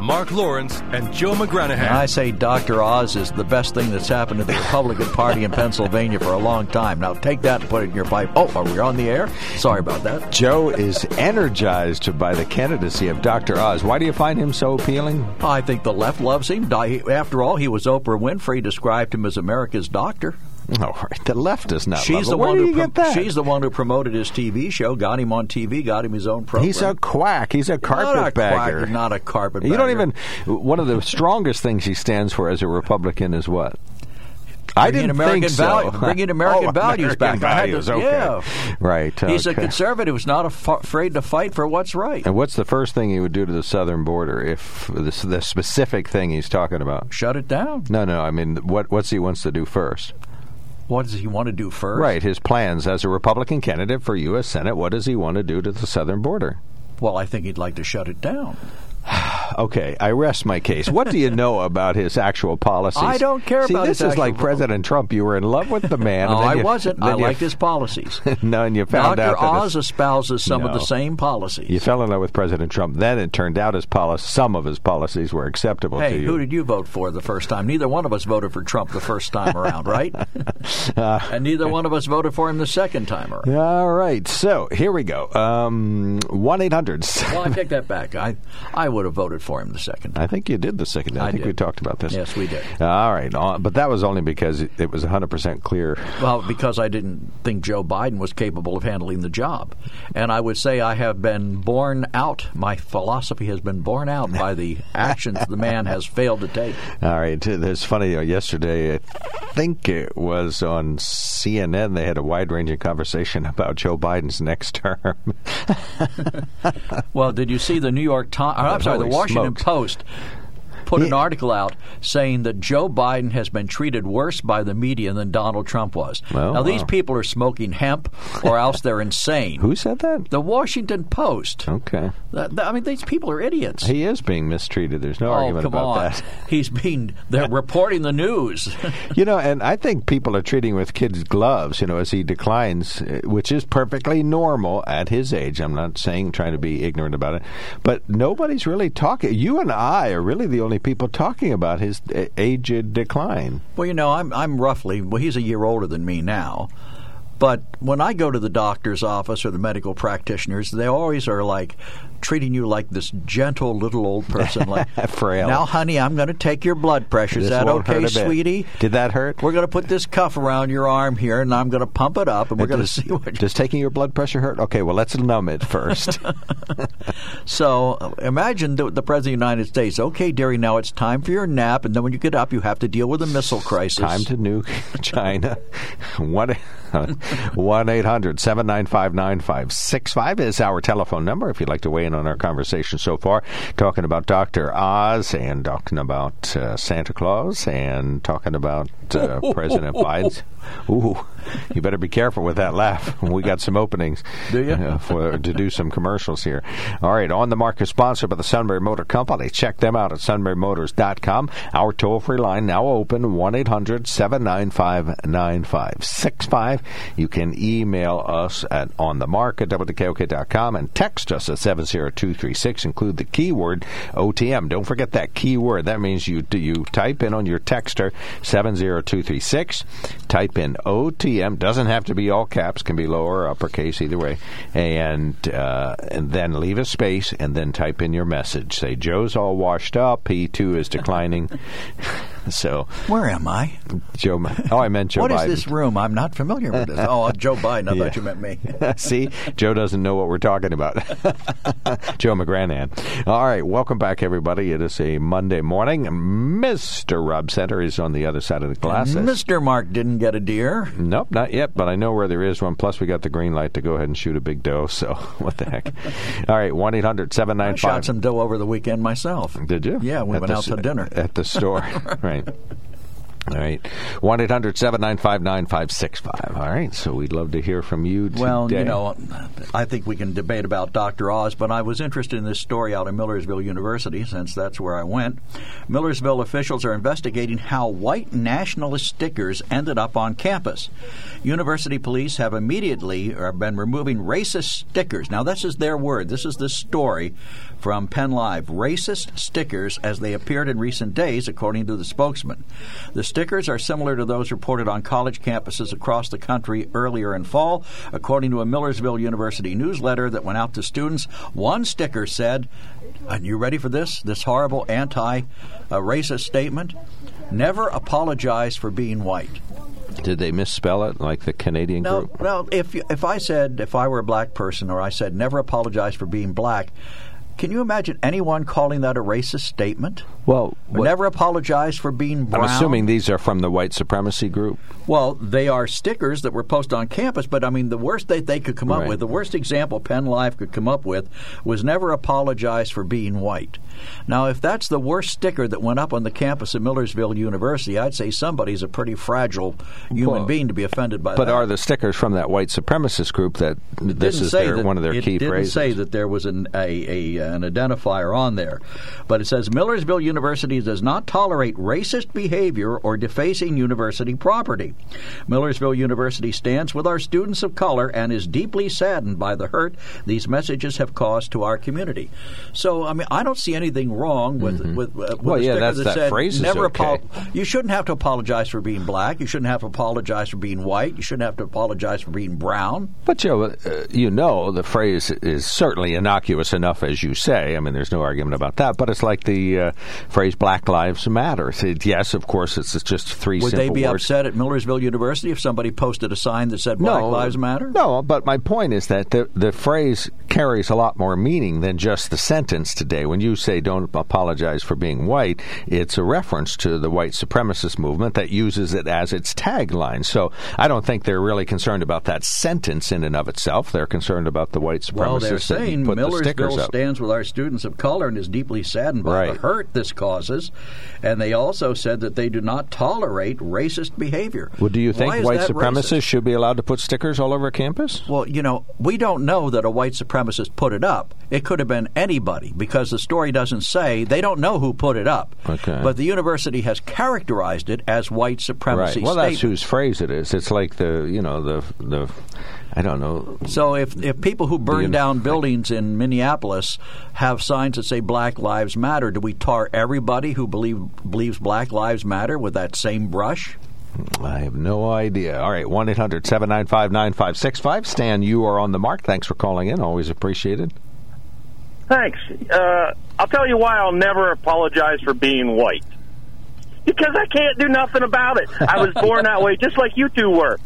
Mark Lawrence and Joe McGranahan. I say Dr. Oz is the best thing that's happened to the Republican Party in Pennsylvania for a long time. Now take that and put it in your pipe. Oh, are we on the air? Sorry about that. Joe is energized by the candidacy of Dr. Oz. Why do you find him so appealing? I think the left loves him. After all, he was Oprah Winfrey described him as America's doctor. Oh, right. The left is not. She's the one who pro- get that? She's the one who promoted his TV show, got him on TV, got him his own program. He's a quack. He's a carpetbagger. not a carpetbagger. You don't even. One of the strongest things he stands for as a Republican is what? I didn't American think so. value- bringing American oh, values American back. Had to- values, okay. yeah. Right. He's a conservative who's not af- afraid to fight for what's right. And what's the first thing he would do to the southern border if the, the specific thing he's talking about? Shut it down. No, no. I mean, what what's he wants to do first? What does he want to do first? Right. His plans as a Republican candidate for U.S. Senate. What does he want to do to the southern border? Well, I think he'd like to shut it down. Okay, I rest my case. What do you know about his actual policies? I don't care See, about this his is like President Trump. You were in love with the man. No, and I you- wasn't. I liked his policies. no, and you found Dr. out that Oz espouses some of the same policies. you fell in love with President Trump. Then it turned out his policy, some of his policies were acceptable to hey, you. who did you vote for the first time? Neither one of us voted for Trump the first time around, right? and neither one of us voted for him the second time around. All right, so here we go. Um, One eight hundred. Well, I take that back. I I would have voted for him the second time. I think you did the second. I, I think did. we talked about this. Yes, we did. All right, uh, but that was only because it, was one hundred percent clear. Well, because I didn't think Joe Biden was capable of handling the job. And I would say I have been borne out, my philosophy has been borne out by the actions the man has failed to take. All right, it's funny. Uh, yesterday, I think it was on CNN. They had a wide-ranging conversation about Joe Biden's next term. Well, did you see the New York Times? I'm sorry, the Washington smokes. Post put an article out saying that Joe Biden has been treated worse by the media than Donald Trump was. Oh, now, these wow. people are smoking hemp, or else they're insane. Who said that? The Washington Post. Okay, I mean, these people are idiots. he is being mistreated. There's no oh, argument come about on. that. He's being, they're reporting the news. You know, and I think people are treating with kids' gloves, you know, as he declines, uh, which is perfectly normal at his age. I'm not saying trying to be ignorant about it, but nobody's really talking. You and I are really the only people talking about his uh, aged decline. Well, you know, I'm I'm roughly well, he's a year older than me now. But when I go to the doctor's office or the medical practitioners, they always are like treating you like this gentle little old person. Like, Frail. now, honey, I'm going to take your blood pressure. Is This that okay, sweetie? Did that hurt? We're going to put this cuff around your arm here, and I'm going to pump it up, and we're going to see what. does taking your blood pressure hurt? Okay, well, let's numb it first. So uh, imagine the, the president of the United States. Okay, dearie, now it's time for your nap, and then when you get up, you have to deal with a missile crisis. Time to nuke China. 1 800 795 9565 is our telephone number if you'd like to weigh in on our conversation so far. Talking about Dr. Oz and talking about uh, Santa Claus and talking about uh, President Biden. Ooh, you better be careful with that laugh. We got some openings Do you? uh, for, to do some commercials here. All right, on the market sponsored by the Sunbury Motor Company. Check them out at sunburymotors.com. Our toll free line now open 1 800 795 9565. You can email us at onthemark at wkok.com and text us at 70236. Include the keyword OTM. Don't forget that keyword. That means you you type in on your texter 70236. Type in OTM. Doesn't have to be all caps. Can be lower or uppercase either way. And uh, and then leave a space and then type in your message. Say Joe's all washed up. He too is declining. So Where am I? Joe. Oh, I meant Joe What is Biden. this room? I'm not familiar with this. Oh, Joe Biden. I Yeah. thought you meant me. See, Joe doesn't know what we're talking about. Joe McGranahan. All right, welcome back, everybody. It is a Monday morning. Mr. Rob Center is on the other side of the glass. Mr. Mark didn't get a deer. Nope, not yet, but I know where there is one. Plus, we got the green light to go ahead and shoot a big doe, so what the heck. All right, 1 800 I shot some doe over the weekend myself. Did you? Yeah, we At went the out to dinner. At the store, right right. All right. 1 800 795 9565. All right. So we'd love to hear from you today. Well, you know, I think we can debate about Dr. Oz, but I was interested in this story out of Millersville University since that's where I went. Millersville officials are investigating how white nationalist stickers ended up on campus. University police have immediately uh, been removing racist stickers. Now, this is their word. This is the story from Penn Live. Racist stickers as they appeared in recent days, according to the spokesman. The stickers are similar to those reported on college campuses across the country earlier in fall. According to a Millersville University newsletter that went out to students, one sticker said, Are you ready for this? This horrible anti racist statement? Never apologize for being white. Did they misspell it like the Canadian No, group? well, if you- if I said if I were a black person, or I said never apologize for being black, can you imagine anyone calling that a racist statement? Well, what- never apologize for being brown. I'm assuming these are from the white supremacy group. Well, they are stickers that were posted on campus, but I mean, the worst that they could come up with, the worst example Penn Live could come up with, was never apologize for being white. Now, if that's the worst sticker that went up on the campus of Millersville University, I'd say somebody's a pretty fragile human Well, being to be offended by But that. are the stickers from that white supremacist group that It this is their, that- one of their it key didn't say that there was an a, a an identifier on there, but it says Millersville University does not tolerate racist behavior or defacing university property. Millersville University stands with our students of color and is deeply saddened by the hurt these messages have caused to our community. So, I mean, I don't see anything wrong with with, uh, with Mm-hmm. Well, yeah, that's- that, that said phrase is never okay. You shouldn't have to apologize for being black. You shouldn't have to apologize for being white. You shouldn't have to apologize for being brown. But Joe, uh, you know the phrase is certainly innocuous enough, as you say. I mean, there's no argument about that. But it's like the uh, phrase "Black Lives Matter." Yes, of course, it's, it's just three Would they be words. upset at Millersville University if somebody posted a sign that said Black Lives Matter? No, but my point is that the the phrase carries a lot more meaning than just the sentence today. When you say "Don't apologize for being white," it's a reference to the white supremacist movement that uses it as its tagline. So I don't think they're really concerned about that sentence in and of itself. They're concerned about the white supremacists Well, they're that saying put the Millersville up. stands with our students of color and is deeply saddened by the hurt this causes. And they also said that they do not tolerate racist behavior. Well, do you think white supremacists racist? should be allowed to put stickers all over campus? Well, you know, we don't know that a white supremacist put it up. It could have been anybody because the story doesn't say. They don't know who put it up. Okay. But the university has characterized it as white supremacy Right. Well, that's whose phrase it is. It's like the you know the the I don't know So if if people who burn down buildings in Minneapolis have signs that say Black Lives Matter, do we tar everybody who believe believes Black Lives Matter with that same brush? I have no idea. All right, 1 800 795 9565. Stan, you are on the mark. Thanks for calling in. Always appreciated. Thanks. Uh, I'll tell you why I'll never apologize for being white. Because I can't do nothing about it. I was born that way, just like you two were.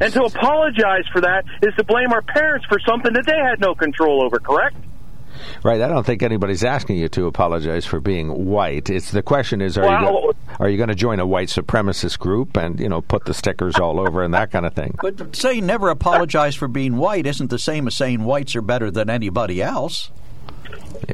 And to apologize for that is to blame our parents for something that they had no control over, correct? Right. I don't think anybody's asking you to apologize for being white. It's the question is are you go, are you going to join a white supremacist group and you know put the stickers all over and that kind of thing? But saying never apologize for being white isn't the same as saying whites are better than anybody else.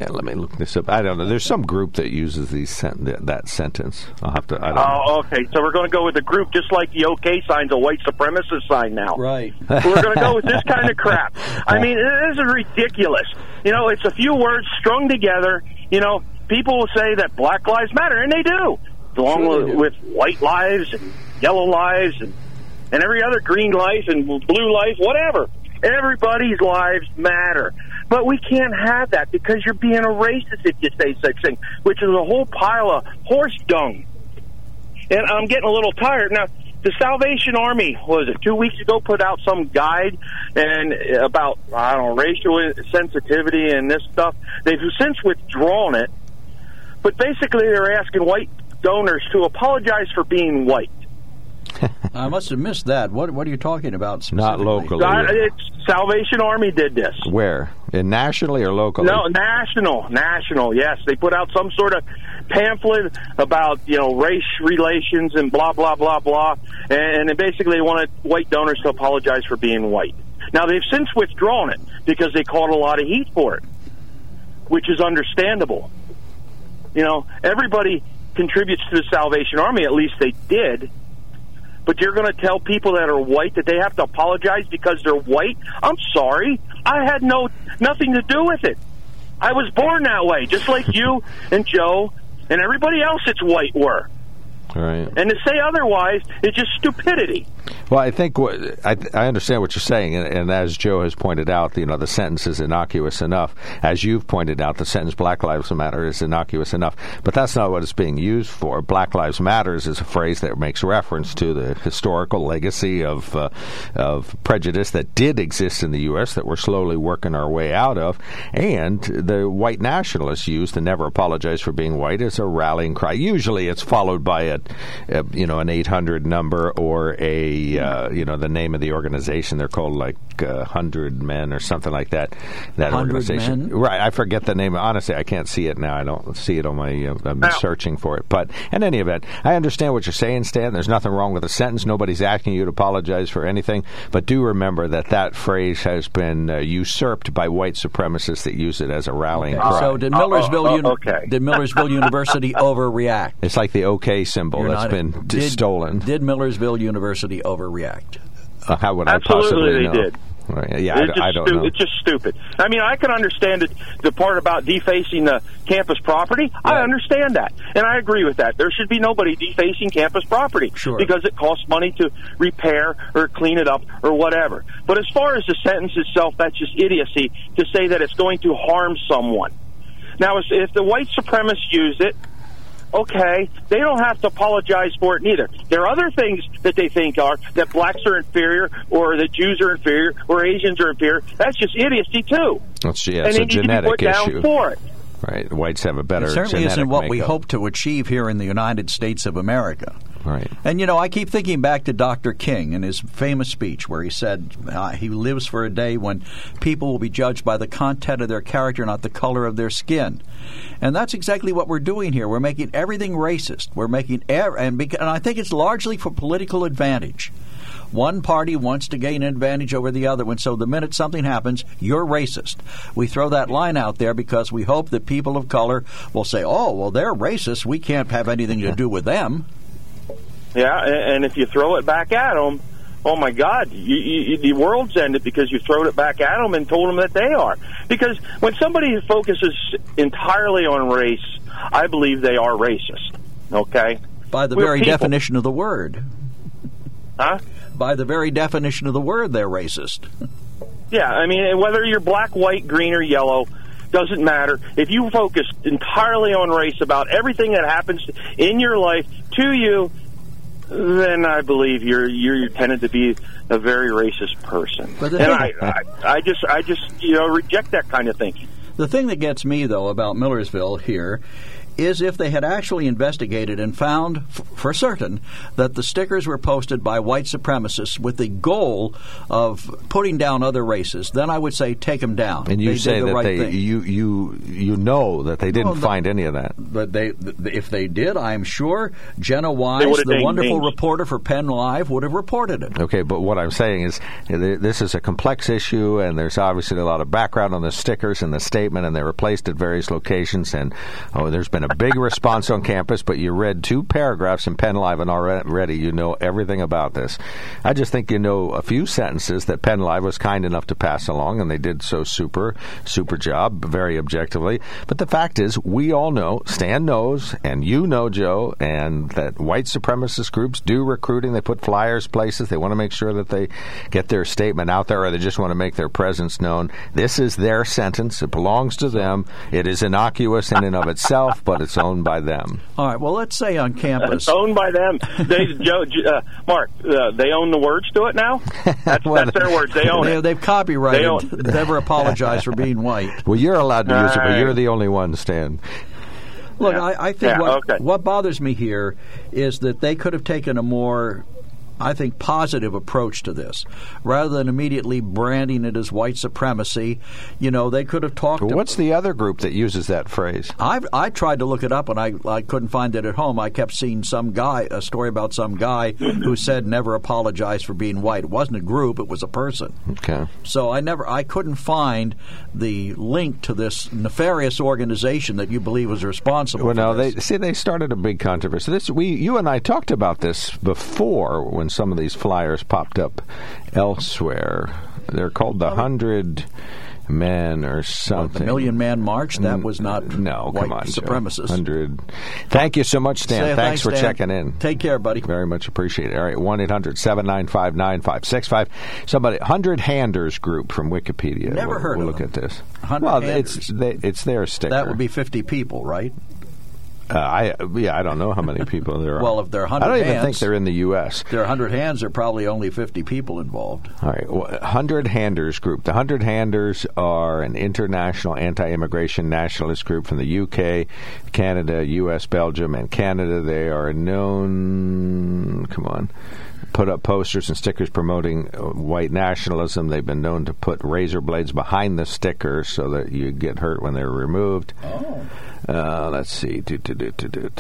Yeah, let me look this up. I don't know. There's some group that uses these sen- that, that sentence. I'll have to. I don't know. Oh, okay. So we're going to go with the group just like the OK sign's a white supremacist sign now. Right. We're going to go with this kind of crap. I mean, this is ridiculous. You know, it's a few words strung together. You know, people will say that Black Lives Matter, and they do, along Sure they do. with white lives and yellow lives and and every other green life and blue life, whatever. Everybody's lives matter. But we can't have that because you're being a racist if you say such thing, which is a whole pile of horse dung. And I'm getting a little tired. Now, the Salvation Army, what was it, two weeks ago, put out some guide and about, I don't know, racial sensitivity and this stuff. They've since withdrawn it. But basically, they're asking white donors to apologize for being white. I must have missed that. What What are you talking about? Not Specifically? locally. God, it's Salvation Army did this. Where? In nationally or locally? No, national, national. Yes, they put out some sort of pamphlet about you know race relations and blah blah blah blah, and they basically wanted white donors to apologize for being white. Now they've since withdrawn it because they caught a lot of heat for it, which is understandable. You know, everybody contributes to the Salvation Army. At least they did. But you're going to tell people that are white that they have to apologize because they're white? I'm sorry. I had no nothing to do with it. I was born that way, just like you and Joe and everybody else that's white were. Right. And to say otherwise is just stupidity. Well, I think what I, I understand what you're saying, and, and as Joe has pointed out, you know, the sentence is innocuous enough. As you've pointed out, the sentence "Black Lives Matter" is innocuous enough, but that's not what it's being used for. "Black Lives Matters" is a phrase that makes reference to the historical legacy of uh, of prejudice that did exist in the U.S. that we're slowly working our way out of, and the white nationalists use the "Never Apologize for Being White" as a rallying cry. Usually, it's followed by a, a you know an 800 number or a uh, you know the name of the organization. They're called like uh, Hundred Men or something like that. That 100 organization, Men? right? I forget the name. Honestly, I can't see it now. I don't see it on my. Uh, I'm Now- searching for it. But in any event, I understand what you're saying, Stan. There's nothing wrong with the sentence. Nobody's asking you to apologize for anything. But do remember that that phrase has been uh, usurped by white supremacists that use it as a rallying cry. So did Oh, Millersville? oh, Uni- okay. Did Millersville University overreact? it's like the OK symbol You're that's not- been d- did, stolen. Did Millersville University overreact? Uh, how would Absolutely I possibly they know? did. Right. Yeah, I, it's, just I don't stu- know. it's just stupid. I mean, I can understand it, the part about defacing the campus property. I understand that, and I agree with that. There should be nobody defacing campus property Sure. because it costs money to repair or clean it up or whatever. But as far as the sentence itself, that's just idiocy to say that it's going to harm someone. Now, if- if the white supremacists use it, okay, they don't have to apologize for it neither. There are other things that they think are that blacks are inferior or that Jews are inferior or Asians are inferior. That's just idiocy too. That's yeah, it's they a need to genetic issue. for it. Right. Whites have a better It certainly genetic isn't what we hope to achieve here in the United States of America. Right. And you know, I keep thinking back to Dr. King and his famous speech where he said uh, he lives for a day when people will be judged by the content of their character, not the color of their skin. And that's exactly what we're doing here. We're making everything racist. We're making ev- and, beca- and I think it's largely for political advantage. One party wants to gain an advantage over the other one, so the minute something happens, you're racist. We throw that line out there because we hope that people of color will say, oh, well, they're racist. We can't have anything to do with them. Yeah, and, if you throw it back at them, oh my God, you, you, the world's ended because you thrown it back at them and told them that they are. Because when somebody focuses entirely on race, I believe they are racist. Okay, By the We're very people. definition of the word. huh? By the very definition of the word, they're racist. Yeah, I mean, whether you're black, white, green, or yellow, doesn't matter. If you focus entirely on race about everything that happens in your life to you, then I believe you're you're tended to be a very racist person. But and I, I, I just I just you know reject that kind of thinking. The thing that gets me, though, about Millersville here is if they had actually investigated and found f- for certain that the stickers were posted by white supremacists with the goal of putting down other races, then I would say take them down. And you They say did the that right they thing. you you you know that they didn't Well, the- find any of that. But they, if they did, I'm sure Jenna Wise, the dinged wonderful names. reporter for Penn Live, would have reported it. Okay, but what I'm saying is uh, this is a complex issue, and there's obviously a lot of background on the stickers and the statement, and they were placed at various locations. And oh, there's been a big response on campus, but you read two paragraphs in and already you know everything about this. I just think you know a few sentences that Penn Live was kind enough to pass along, and they did so super, super job, very objectively. But the fact is, we all know, Stan knows, and you know, Joe, and that white supremacist groups do recruiting. They put flyers places. They want to make sure that they get their statement out there, or they just want to make their presence known. This is their sentence. It belongs to them. It is innocuous in and of itself, but it's owned by them. All right, well, let's say on campus. It's owned by them. They, Joe, uh, Mark, uh, they own the words to it now. That's, Well, that's their words. They own They, it. they've copyrighted. They own- Never apologize for being white. Well, you're allowed to use it, but you're the only one, Stan. Look, Yeah. I, I think Yeah, what, okay. what bothers me here is that they could have taken a more, I think, positive approach to this, rather than immediately branding it as white supremacy. You know, they could have talked. What's the other group that uses that phrase? I've, I tried to look it up and I, I couldn't find it at home. I kept seeing some guy, a story about some guy who said never apologize for being white. It wasn't a group, it was a person. Okay. So I never, I couldn't find the link to this nefarious organization that you believe was responsible. Well, for no, this. they see they started a big controversy. This we, you and I talked about this before when some of these flyers popped up elsewhere. They're called the Hundred Men or something. the Million Man March. That was not No, white come on, supremacists. Hundred. Thank you so much, Stan. Say thanks, for Dan. checking in. Take care, buddy. Very much appreciated. All right, 1 800 795 9565. Somebody, 100 Handers Group from Wikipedia. Never we'll, heard we'll of look them. at this. 100 well, Handers. it's they, it's their sticker. That would be 50 people, right? Uh, I yeah, I don't know how many people there are. Well, if there are hundred, I don't even hands- think they're in the U.S. There are 100 hands. There are probably only 50 people involved. All right, well, Hundred Handers Group. The Hundred Handers are an international anti-immigration nationalist group from the U.K., Canada, U.S., Belgium, and Canada. They are known. Come on. Put up posters and stickers promoting uh, white nationalism. They've been known to put razor blades behind the stickers so that you get hurt when they're removed. Oh. Uh, let's see. Do, do, do.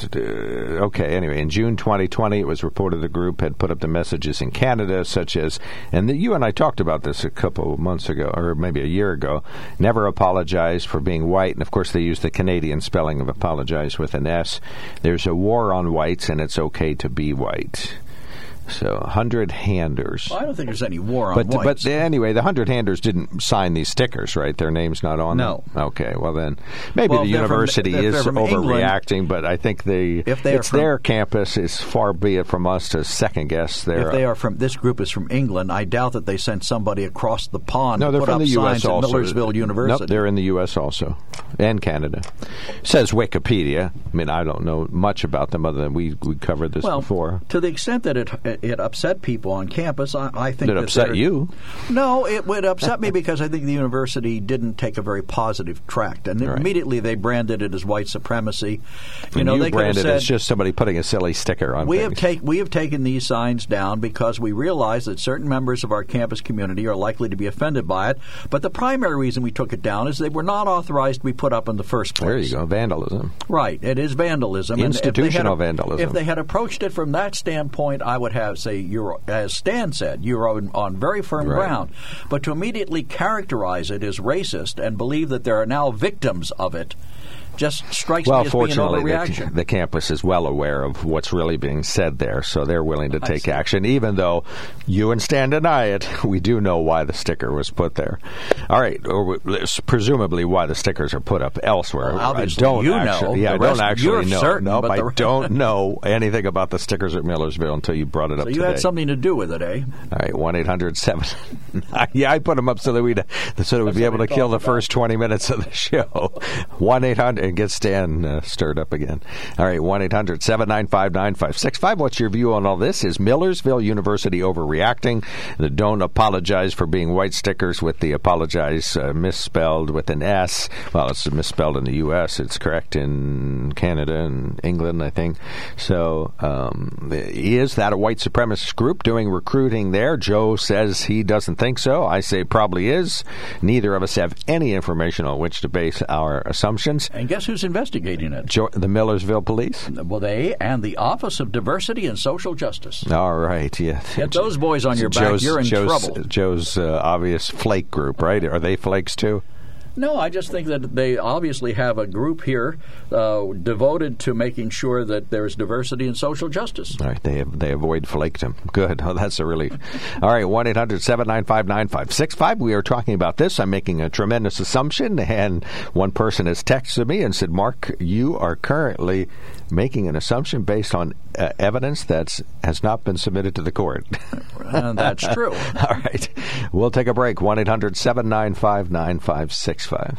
Okay, anyway, in June 2020, it was reported the group had put up the messages in Canada, such as, and the, you and I talked about this a couple of months ago, or maybe a year ago. Never apologize for being white. And of course, they use the Canadian spelling of apologize with an S. There's a war on whites, and it's okay to be white. So, hundred handers. Well, I don't think there's any war on But whites. but anyway, the hundred handers didn't sign these stickers, right? Their name's not on No. them. Okay, well then maybe Well, the they're from- university is from England- overreacting, but I think they If they it's from- their campus. Is far be it from us to second guess their. if they are from this group is from England, I doubt that they sent somebody across the pond no, they're put from up the U.S. also. at Millersville University. Nope, they're in the U.S. also, and Canada. Says Wikipedia. I mean, I don't know much about them other than we we covered this well, before. to the extent that it it upset people on campus, I, I think it upset you? No, it would upset me because I think the university didn't take a very positive tract, and Right. immediately they branded it as white supremacy. You And know, you they branded said, it as just somebody putting a silly sticker on. we things. have take we have taken these signs down because we realize that certain members of our campus community are likely to be offended by it. But the primary reason we took it down is they were not authorized to be put up in the first place. There you go, vandalism. Right, it is vandalism. And if Institutional vandalism. If they had approached it from that standpoint, I would have say you're, as Stan said, you're on, on very firm Right. ground. But to immediately characterize it as racist and believe that there are now victims of it, just strikes Well, me as being fortunately, overreaction. the, the campus is well aware of what's really being said there, so they're willing to take action, even though you and Stan deny it. We do know why the sticker was put there. All right, or presumably why the stickers are put up elsewhere. Well, I don't you know. yeah, I don't actually know. certain, nope, I don't know anything about the stickers at Millersville until you brought it up so you today. had something to do with it, eh? All right, one eight hundred seven. Yeah, I put them up so that we'd so that we'd be able to kill the about. first twenty minutes of the show. One eight hundred and get Stan uh, stirred up again. All right, one eight hundred seven nine five nine five six five. What's your view on all this? Is Millersville University overreacting? The don't apologize for being white stickers with the apologize uh, misspelled with an S. Well, it's misspelled in the U.S. It's correct in Canada and England, I think. So, um, is that a white supremacist group doing recruiting there? Joe says he doesn't think so. I say probably is. Neither of us have any information on which to base our assumptions. And guess who's investigating it? Jo- the Millersville Police. Well, they and the Office of Diversity and Social Justice. All right, yeah. Get those boys on your back, Joe's, you're in Joe's, trouble. Joe's uh, obvious flake group, right? Are they flakes too? No, I just think that they obviously have a group here uh, devoted to making sure that there's diversity and social justice. All right, they they avoid flakedom. Good. Oh, that's a relief. All right, 1 800 795 9565. We are talking about this. I'm making a tremendous assumption, and one person has texted me and said, Mark, you are currently making an assumption based on uh, evidence that has not been submitted to the court. And that's true. All right. We'll take a break. 1 800 795 9565.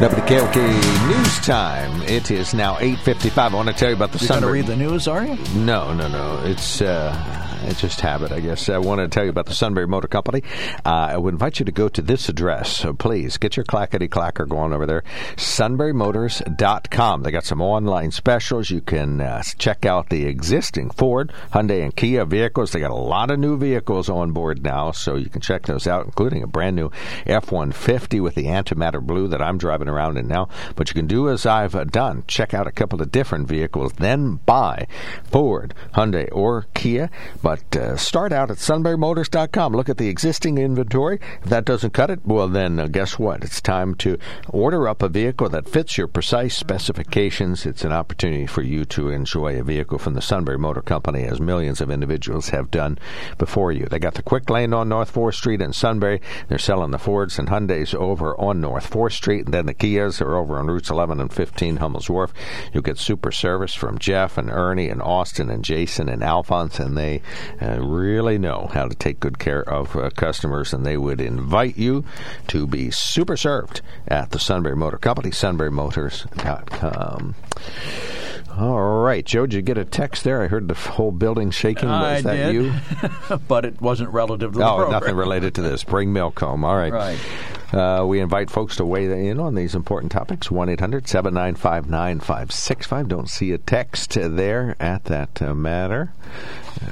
WKOK News Time. It is now 8.55. I want to tell you about the You're going to read the news, are you? No, no, no. It's uh, it's just habit, I guess. I want to tell you about the Sunbury Motor Company. Uh, I would invite you to go to this address. So please get your clackety clacker going over there. SunburyMotors.com. They got some online specials. You can uh, check out the existing Ford, Hyundai, and Kia vehicles. They got a lot of new vehicles on board now, so you can check those out, including a brand new F 150 with the antimatter blue that I'm driving around in now. But you can do as I've uh, done check out a couple of different vehicles, then buy Ford, Hyundai, or Kia. But uh, start out at sunburymotors.com. Look at the existing inventory. If that doesn't cut it, well, then uh, guess what? It's time to order up a vehicle that fits your precise specifications. It's an opportunity for you to enjoy a vehicle from the Sunbury Motor Company, as millions of individuals have done before you. They got the quick lane on North 4th Street in Sunbury. They're selling the Fords and Hyundais over on North 4th Street, and then the Kias are over on routes 11 and 15 Hummel's Wharf. You'll get super service from Jeff and Ernie and Austin and Jason and Alphonse, and they uh, really know how to take good care of uh, customers, and they would invite you to be super served at the Sunbury Motor Company, sunburymotors.com. All right, Joe, did you get a text there? I heard the whole building shaking. Was I that did. you? but it wasn't relative to the Oh, program. nothing related to this. Bring milk home. All right. Right. Uh, we invite folks to weigh in on these important topics. 1 800 795 9565. Don't see a text there at that uh, matter.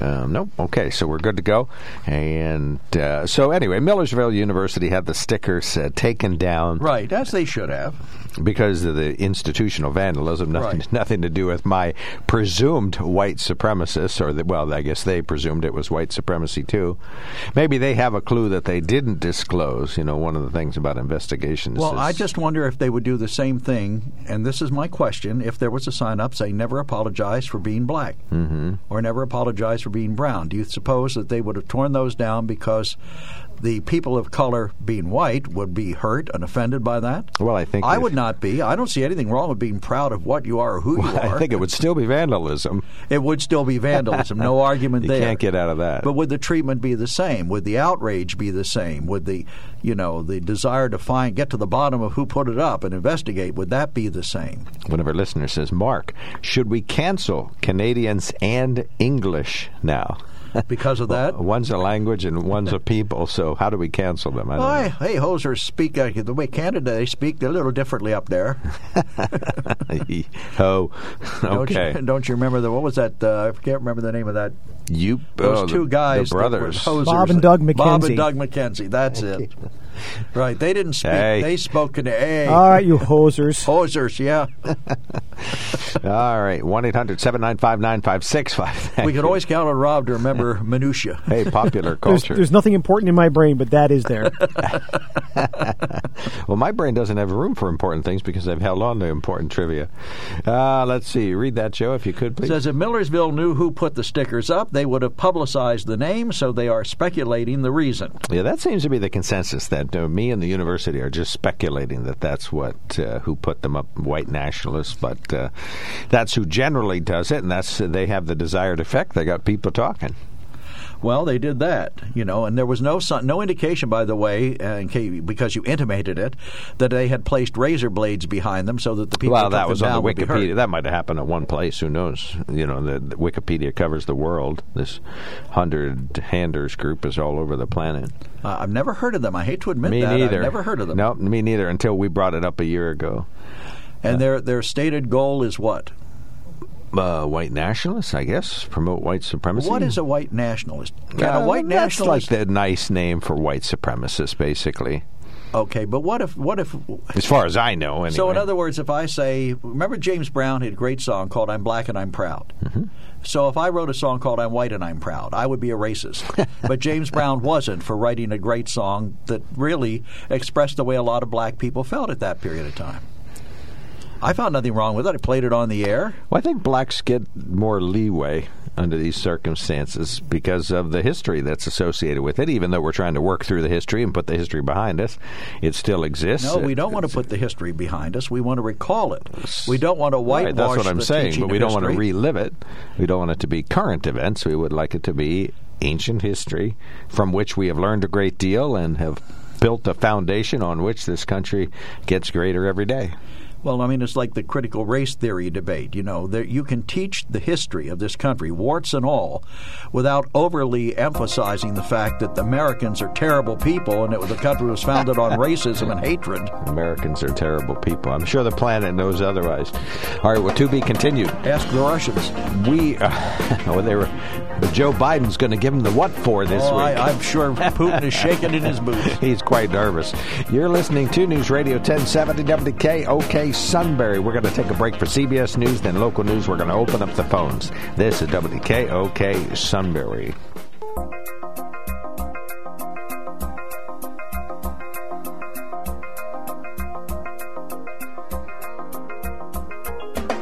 Um, nope. Okay, so we're good to go. And uh, so, anyway, Millersville University had the stickers uh, taken down Right, as they should have. because of the institutional vandalism. Nothing, Right. nothing to do with my presumed white supremacists, or the, well, I guess they presumed it was white supremacy too. Maybe they have a clue that they didn't disclose. You know, one of the things about investigations. Well, is, I just wonder if they would do the same thing, and this is my question: if there was a sign up saying "Never apologize for being black," mm-hmm. or "Never apologize for being brown," do you suppose that they would have torn those down because the people of color, being white, would be hurt and offended by that? Well, I think I would not be. I don't see anything wrong with being proud of what you are or who you are. I think it would still be vandalism. it would still be vandalism. No argument You there. You can't get out of that. But would the treatment be the same? Would the outrage be the same? Would the, you know, the desire to find, get to the bottom of who put it up and investigate, would that be the same? One of our listeners says, "Mark, should we cancel Canadians and English now?" Because of that? One's a language and one's a people. So how do we cancel them? I don't Why, know. hey, hosers speak uh, the way Canada they speak. They're a little differently up there. oh, Don't okay. you, don't you remember the what was that? Uh, I can't remember the name of that. You Those oh, two the, guys, the that were brothers. hosers. Bob and Doug McKenzie. Bob and Doug McKenzie. That's it. Right. They didn't speak. Hey. They spoke in A. All right, you hosers. Hosers, yeah. All right, one 9565 We could always count on Rob to remember minutia. Hey, popular There's, culture. there's nothing important in my brain, but that is there. well, my brain doesn't have room for important things because I've held on to important trivia. Uh, let's see. Read that, Joe, if you could, please. says if Millersville knew who put the stickers up, they would have publicized the name, so they are speculating the reason. Yeah, that seems to be the consensus that uh, me and the university are just speculating that that's what uh, who put them up, white nationalists. But uh, that's who generally does it, and that's they have the desired effect. They got people talking. Well, they did that, you know, and there was no no indication, by the way, uh, in case, because you intimated it, that they had placed razor blades behind them so that the people well, that was on the would be hurt. Wikipedia. That might have happened at one place. Who knows? You know, the, the Wikipedia covers the world. This hundred handers group is all over the planet. Uh, I've never heard of them. I hate to admit me that. neither. I've never heard of them. No, me neither. Until we brought it up a year ago. And their their stated goal is what? Uh, white nationalists, I guess, promote white supremacy. What is a white nationalist? Can Uh, a white that's nationalist? like the nice name for white supremacists, basically. okay, but what if what if? As far as I know, anyway. So in other words, if I say, remember James Brown had a great song called "I'm Black and I'm Proud." Mm-hmm. So if I wrote a song called "I'm White and I'm Proud," I would be a racist. but James Brown wasn't for writing a great song that really expressed the way a lot of black people felt at that period of time. I found nothing wrong with it. I played it on the air. Well, I think blacks get more leeway under these circumstances because of the history that's associated with it. Even though we're trying to work through the history and put the history behind us, it still exists. No, we don't want to put the history behind us. We want to recall it. We don't want to whitewash Right, that's what I'm saying, but we don't want to relive it. We don't want it to be current events. We would like it to be ancient history from which we have learned a great deal and have built a foundation on which this country gets greater every day. Well, I mean, it's like the critical race theory debate. You know, there, you can teach the history of this country, warts and all, without overly emphasizing the fact that the Americans are terrible people and that the country was founded on racism and hatred. Americans are terrible people. I'm sure the planet knows otherwise. All right, well, to be continued. Ask the Russians. We, uh, well, they were. Joe Biden's going to give him the what for this Oh, week. I, I'm sure Putin is shaking in his boots. He's quite nervous. You're listening to News Radio 1070 WKOK Sunbury. We're going to take a break for CBS News, then local news. We're going to open up the phones. This is WKOK Sunbury.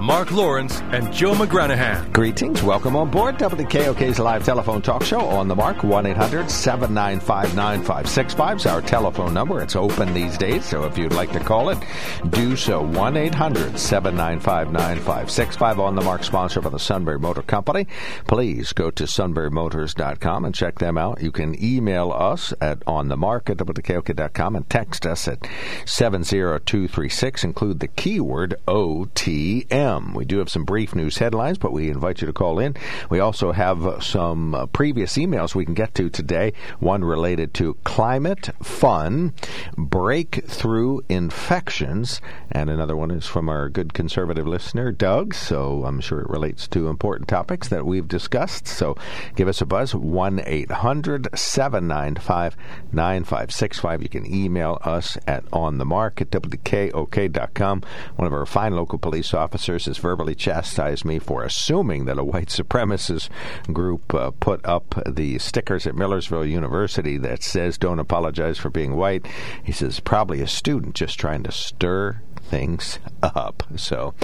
Mark Lawrence and Joe McGranahan. Greetings. Welcome on board WKOK's live telephone talk show on the mark. 1 800 795 9565 is our telephone number. It's open these days, so if you'd like to call it, do so. 1 800 795 9565 on the mark, sponsor by the Sunbury Motor Company. Please go to sunburymotors.com and check them out. You can email us at on the mark at WKOK.com and text us at 70236. Include the keyword OTM. We do have some brief news headlines, but we invite you to call in. We also have some uh, previous emails we can get to today. One related to climate fun, breakthrough infections, and another one is from our good conservative listener, Doug. So I'm sure it relates to important topics that we've discussed. So give us a buzz, 1 800 795 9565. You can email us at onthemark at WKOK.com. One of our fine local police officers has verbally chastised me for assuming that a white supremacist group uh, put up the stickers at Millersville University that says don't apologize for being white. He says probably a student just trying to stir things up. So,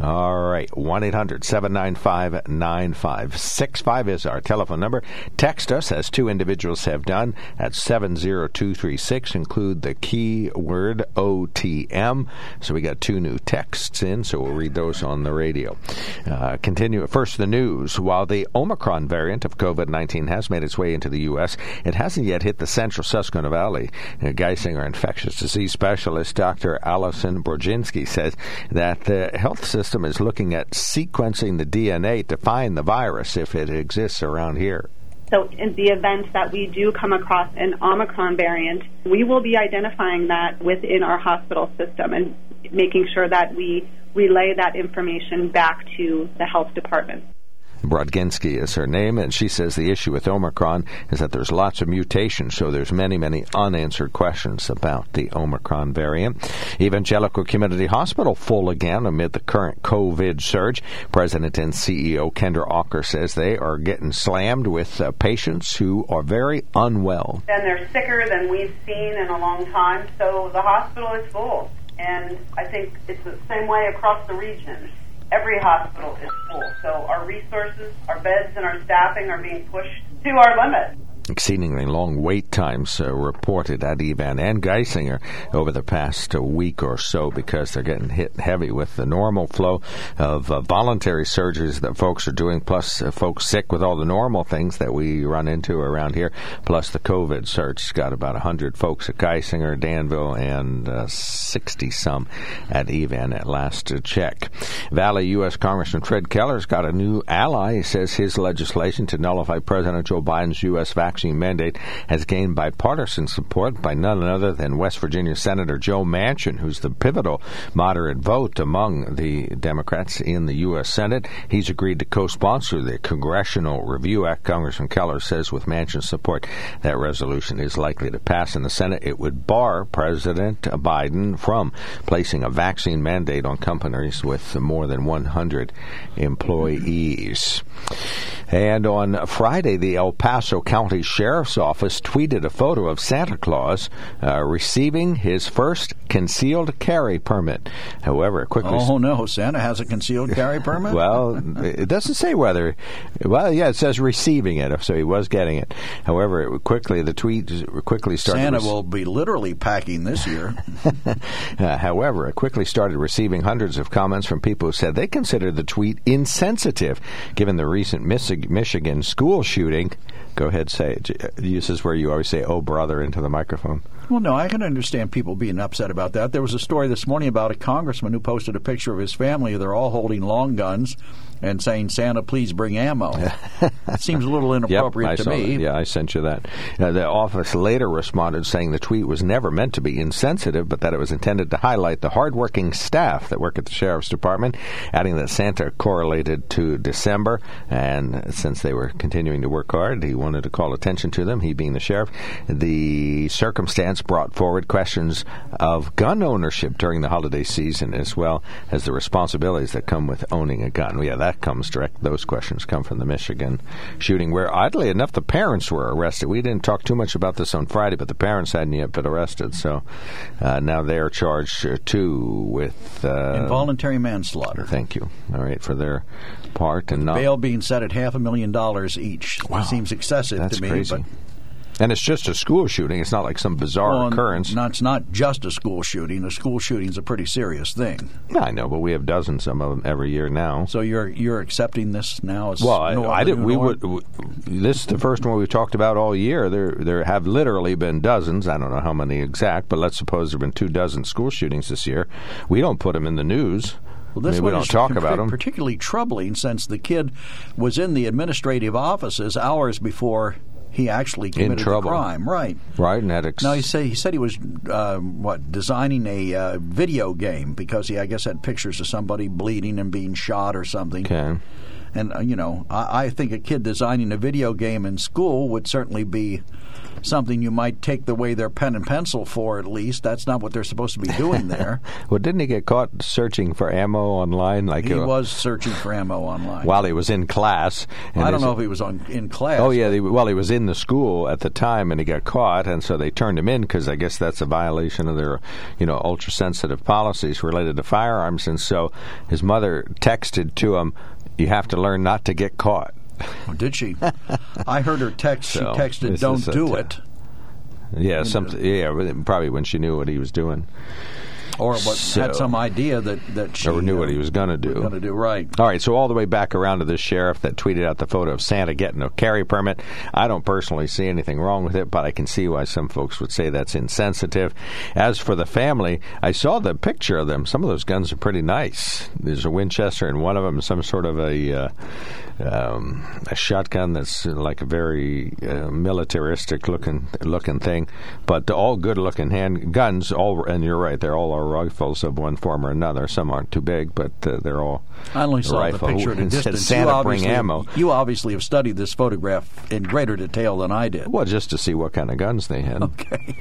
all right, 1 800 795 9565 is our telephone number. Text us, as two individuals have done, at 70236. Include the keyword OTM. So, we got two new texts in, so we'll read those on the radio. Uh, continue. First, the news. While the Omicron variant of COVID 19 has made its way into the U.S., it hasn't yet hit the central Susquehanna Valley. Geisinger infectious disease specialist Dr. Allison Says that the health system is looking at sequencing the DNA to find the virus if it exists around here. So, in the event that we do come across an Omicron variant, we will be identifying that within our hospital system and making sure that we relay that information back to the health department. Brodginski is her name, and she says the issue with Omicron is that there's lots of mutations, so there's many, many unanswered questions about the Omicron variant. Evangelical Community Hospital full again amid the current COVID surge. President and CEO Kendra Aucker says they are getting slammed with uh, patients who are very unwell. And they're sicker than we've seen in a long time, so the hospital is full. And I think it's the same way across the region. Every hospital is full. So our resources, our beds, and our staffing are being pushed to our limit exceedingly long wait times uh, reported at Evan and Geisinger over the past uh, week or so because they're getting hit heavy with the normal flow of uh, voluntary surgeries that folks are doing, plus uh, folks sick with all the normal things that we run into around here, plus the COVID surge. Got about 100 folks at Geisinger, Danville, and 60 some at Evan at last check. Valley U.S. Congressman Fred Keller's got a new ally. He says his legislation to nullify President Joe Biden's U.S. vaccine vaccine mandate has gained bipartisan support by none other than West Virginia Senator Joe Manchin, who's the pivotal moderate vote among the Democrats in the U.S. Senate. He's agreed to co sponsor the Congressional Review Act. Congressman Keller says with Manchin's support, that resolution is likely to pass in the Senate. It would bar President Biden from placing a vaccine mandate on companies with more than 100 employees. And on Friday, the El Paso County Sheriff's Office tweeted a photo of Santa Claus uh, receiving his first concealed carry permit. However, quickly. Oh, no. Santa has a concealed carry permit? well, it doesn't say whether. Well, yeah, it says receiving it, so he was getting it. However, it quickly, the tweet quickly started. Santa rec- will be literally packing this year. uh, however, it quickly started receiving hundreds of comments from people who said they considered the tweet insensitive, given the recent missing Michigan school shooting. Go ahead, say. This is where you always say, oh, brother, into the microphone. Well, no, I can understand people being upset about that. There was a story this morning about a congressman who posted a picture of his family. They're all holding long guns and saying, Santa, please bring ammo. it seems a little inappropriate yep, to me. That. Yeah, I sent you that. Uh, the office later responded saying the tweet was never meant to be insensitive, but that it was intended to highlight the hardworking staff that work at the Sheriff's Department, adding that Santa correlated to December, and since they were continuing to work hard, he wanted to call attention to them, he being the sheriff. The circumstance brought forward questions of gun ownership during the holiday season, as well as the responsibilities that come with owning a gun. Yeah, that that comes direct. Those questions come from the Michigan shooting, where oddly enough, the parents were arrested. We didn't talk too much about this on Friday, but the parents hadn't yet been arrested. So uh, now they are charged uh, too with uh, involuntary manslaughter. Thank you. All right for their part and not bail being set at half a million dollars each. Wow. Seems excessive That's to me, crazy. but and it's just a school shooting. It's not like some bizarre well, occurrence. No, it's not just a school shooting. A school shooting is a pretty serious thing. Yeah, I know, but we have dozens of them every year now. So you're you're accepting this now as well. I, I did. We would. This is the first one we've talked about all year. There there have literally been dozens. I don't know how many exact, but let's suppose there've been two dozen school shootings this year. We don't put them in the news. Well, this I mean, we don't talk about them. Particularly troubling since the kid was in the administrative offices hours before he actually committed the crime. Right. Right. And that ex- now he say he said he was uh, what designing a uh, video game because he I guess had pictures of somebody bleeding and being shot or something. Okay. And uh, you know, I, I think a kid designing a video game in school would certainly be something you might take the way their pen and pencil for at least. That's not what they're supposed to be doing there. well, didn't he get caught searching for ammo online? Like he uh, was searching for ammo online while he was in class. I don't know if he was on in class. Oh yeah, they, well he was in the school at the time and he got caught, and so they turned him in because I guess that's a violation of their you know ultra sensitive policies related to firearms, and so his mother texted to him, "You have to learn not to get caught." Oh, did she? I heard her text. She texted, "Don't do it." Yeah, some, yeah, probably when she knew what he was doing or what, so, had some idea that that she knew what he was going to do. Going to do right. All right. So all the way back around to this sheriff that tweeted out the photo of Santa getting a carry permit. I don't personally see anything wrong with it, but I can see why some folks would say that's insensitive. As for the family, I saw the picture of them. Some of those guns are pretty nice. There's a Winchester and one of them, some sort of a. Uh, um, a shotgun that's like a very uh, militaristic looking looking thing, but all good looking hand guns. All and you're right, they're all our rifles of one form or another. Some aren't too big, but uh, they're all. I only saw rifle. the picture at a distance. Santa you bring ammo. You obviously have studied this photograph in greater detail than I did. Well, just to see what kind of guns they had. Okay.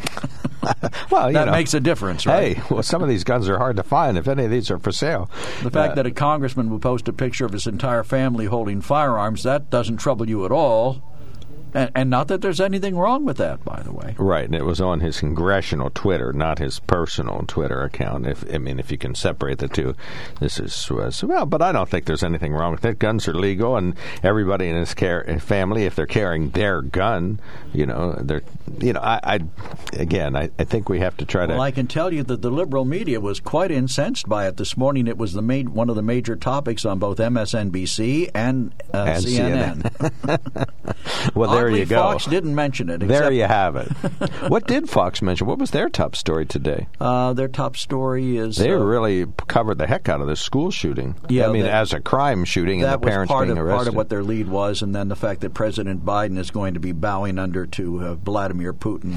well, that know, makes a difference, right? Hey, well, some of these guns are hard to find. If any of these are for sale, the fact uh, that a congressman would post a picture of his entire family holding firearms that doesn't trouble you at all. And, and not that there's anything wrong with that, by the way. Right, and it was on his congressional Twitter, not his personal Twitter account. If I mean, if you can separate the two, this is was well. But I don't think there's anything wrong with it. Guns are legal, and everybody in his care, family, if they're carrying their gun, you know, they're, you know, I, I again, I, I think we have to try to. Well, I can tell you that the liberal media was quite incensed by it this morning. It was the main, one of the major topics on both MSNBC and, uh, And CNN. well, there you go. Fox didn't mention it. there you have it. what did Fox mention? What was their top story today? Uh, their top story is They uh, really covered the heck out of this school shooting. Yeah, I mean, that- as a crime shooting and the parents being of arrested. part of what their lead was, and then the fact that President Biden is going to be bowing under to uh, Vladimir Putin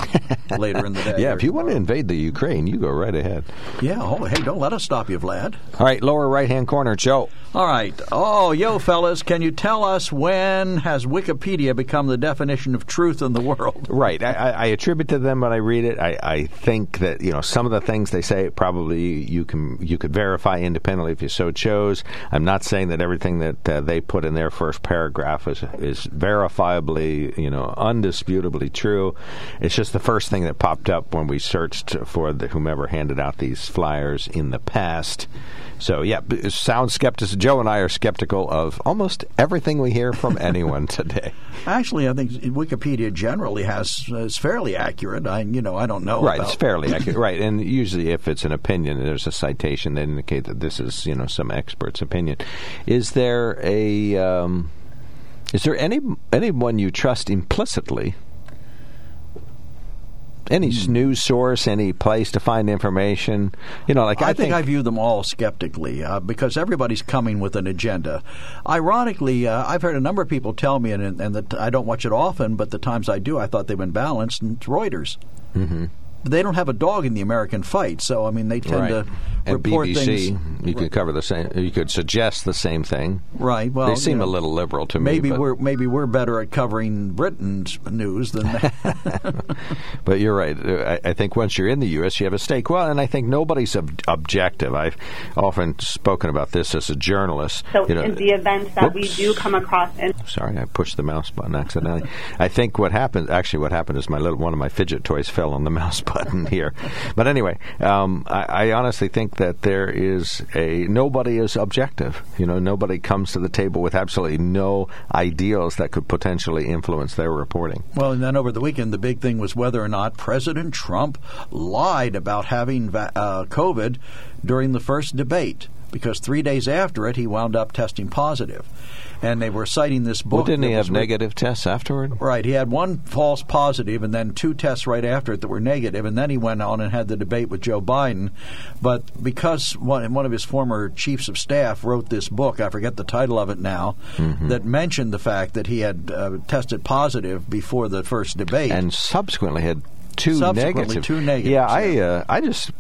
later in the day. yeah, if you want to invade the Ukraine, you go right ahead. yeah. Oh, hey, don't let us stop you, Vlad. All right, lower right hand corner, Joe. All right. Oh, yo, fellas, can you tell us when has Wikipedia become the definition of truth in the world? Right. I, I, I attribute to them when I read it. I, I think that you know some of the things they say probably you can you could verify independently if you so chose. I'm not saying that everything that uh, they put in their first paragraph is is verifiably you know undisputably true. It's just the first thing that popped up when we searched for the whomever handed out these flyers in the past. So yeah, sound skeptical. Joe and I are skeptical of almost everything we hear from anyone today. Actually, I think Wikipedia generally has is fairly accurate. I, you know, I don't know. Right, about- it's fairly accurate. Right, and usually if it's an opinion, there's a citation that indicate that this is you know some expert's opinion. Is there a um, is there any anyone you trust implicitly? Any news source, any place to find information? You know, like I, I, think, I view them all skeptically uh, because everybody's coming with an agenda. Ironically, uh, I've heard a number of people tell me, and, and that I don't watch it often, but the times I do, I thought they've been balanced. And it's Reuters. Mm-hmm. But they don't have a dog in the American fight, so I mean, they tend right. to and report BBC, things. you could cover the same. You could suggest the same thing. Right. Well, they seem you know, a little liberal to me. Maybe but- we're maybe we're better at covering Britain's news than they. But you're right. I, I think once you're in the U.S., you have a stake. Well, and I think nobody's ob- objective. I've often spoken about this as a journalist. So, you know, in the event that we do come across an Sorry, I pushed the mouse button accidentally. I think what happened, actually, what happened is my little one of my fidget toys fell on the mouse button here. But anyway, um, I, I honestly think that there is a nobody is objective. You know, nobody comes to the table with absolutely no ideals that could potentially influence their reporting. Well, and then over the weekend, the big thing was whether or not President Trump lied about having va- uh, COVID during the first debate, because three days after it, he wound up testing positive. And they were citing this book. Well, didn't he have was writ- negative tests afterward? Right. He had one false positive and then two tests right after it that were negative, and then he went on and had the debate with Joe Biden. But because one, one of his former chiefs of staff wrote this book, I forget the title of it now, Mm-hmm. that mentioned the fact that he had uh, tested positive before the first debate. and subsequently had two Subsequently, negative. two negatives, Yeah, I uh, I just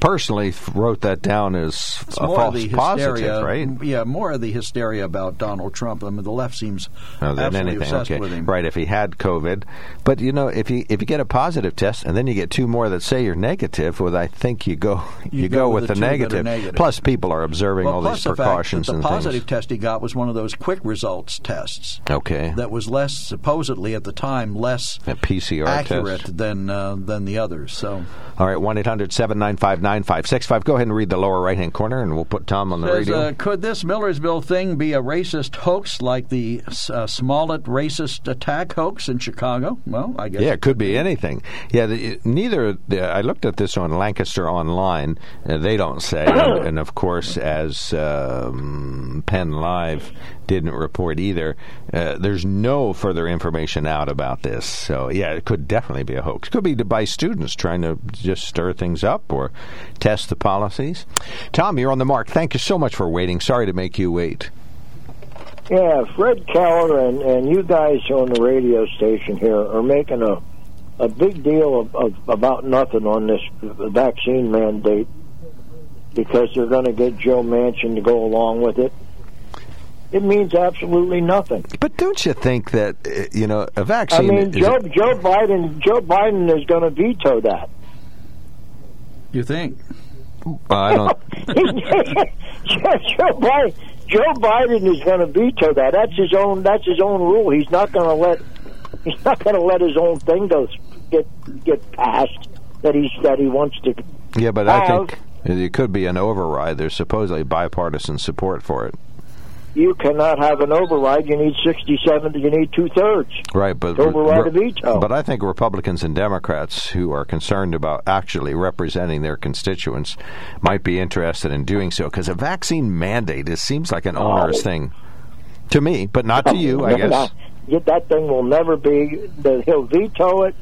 personally wrote that down as It's a false the positive, right? Yeah, more of the hysteria about Donald Trump. I mean, the left seems Rather than absolutely anything, obsessed okay, with him. right? If he had COVID, but you know, if you if you get a positive test and then you get two more that say you're negative, well, I think you go you, You go, go with, with the, the two that are negative. negative. Plus, people are observing Well, all these the precautions fact that and the positive things. test he got was one of those quick results tests. Okay, that was less supposedly at the time less a PCR accurate test. than uh, than the others. So All right, one 9565 Go ahead and read the lower right hand corner, and we'll put Tom on the says, radio. uh, could this Millersville thing be a racist hoax like the uh, Smollett racist attack hoax in Chicago? Well, I guess Yeah, it could be anything. Yeah, the, neither. The, I looked at this on Lancaster Online. Uh, they don't say, and, and of course, as um, Penn Live didn't report either. Uh, there's no further information out about this. So yeah, it could definitely be a hoax. Could be by students trying to just stir things up or test the policies. Tom, you're on the mark. Thank you so much for waiting. Sorry to make you wait. Yeah, Fred Keller and, and you guys on the radio station here are making a a big deal of, of about nothing on this vaccine mandate because they're going to get Joe Manchin to go along with it. It means absolutely nothing. But don't you think that uh, you know a vaccine? I mean, is Joe Joe Biden Joe Biden is going to veto that. you think? I don't. Joe Biden, Joe Biden is going to veto that. That's his own. That's his own rule. He's not going to let. He's not going to let his own thing go get get passed that he's that he wants to. Yeah, but I think it could be an override. There's supposedly bipartisan support for it. You cannot have an override. You need sixty-seven. You need two thirds. Right, but override a veto. But I think Republicans and Democrats who are concerned about actually representing their constituents might be interested in doing so because a vaccine mandate it seems like an oh. onerous Oh. thing to me, but not to you, I guess. That, that thing will never be. He'll veto it,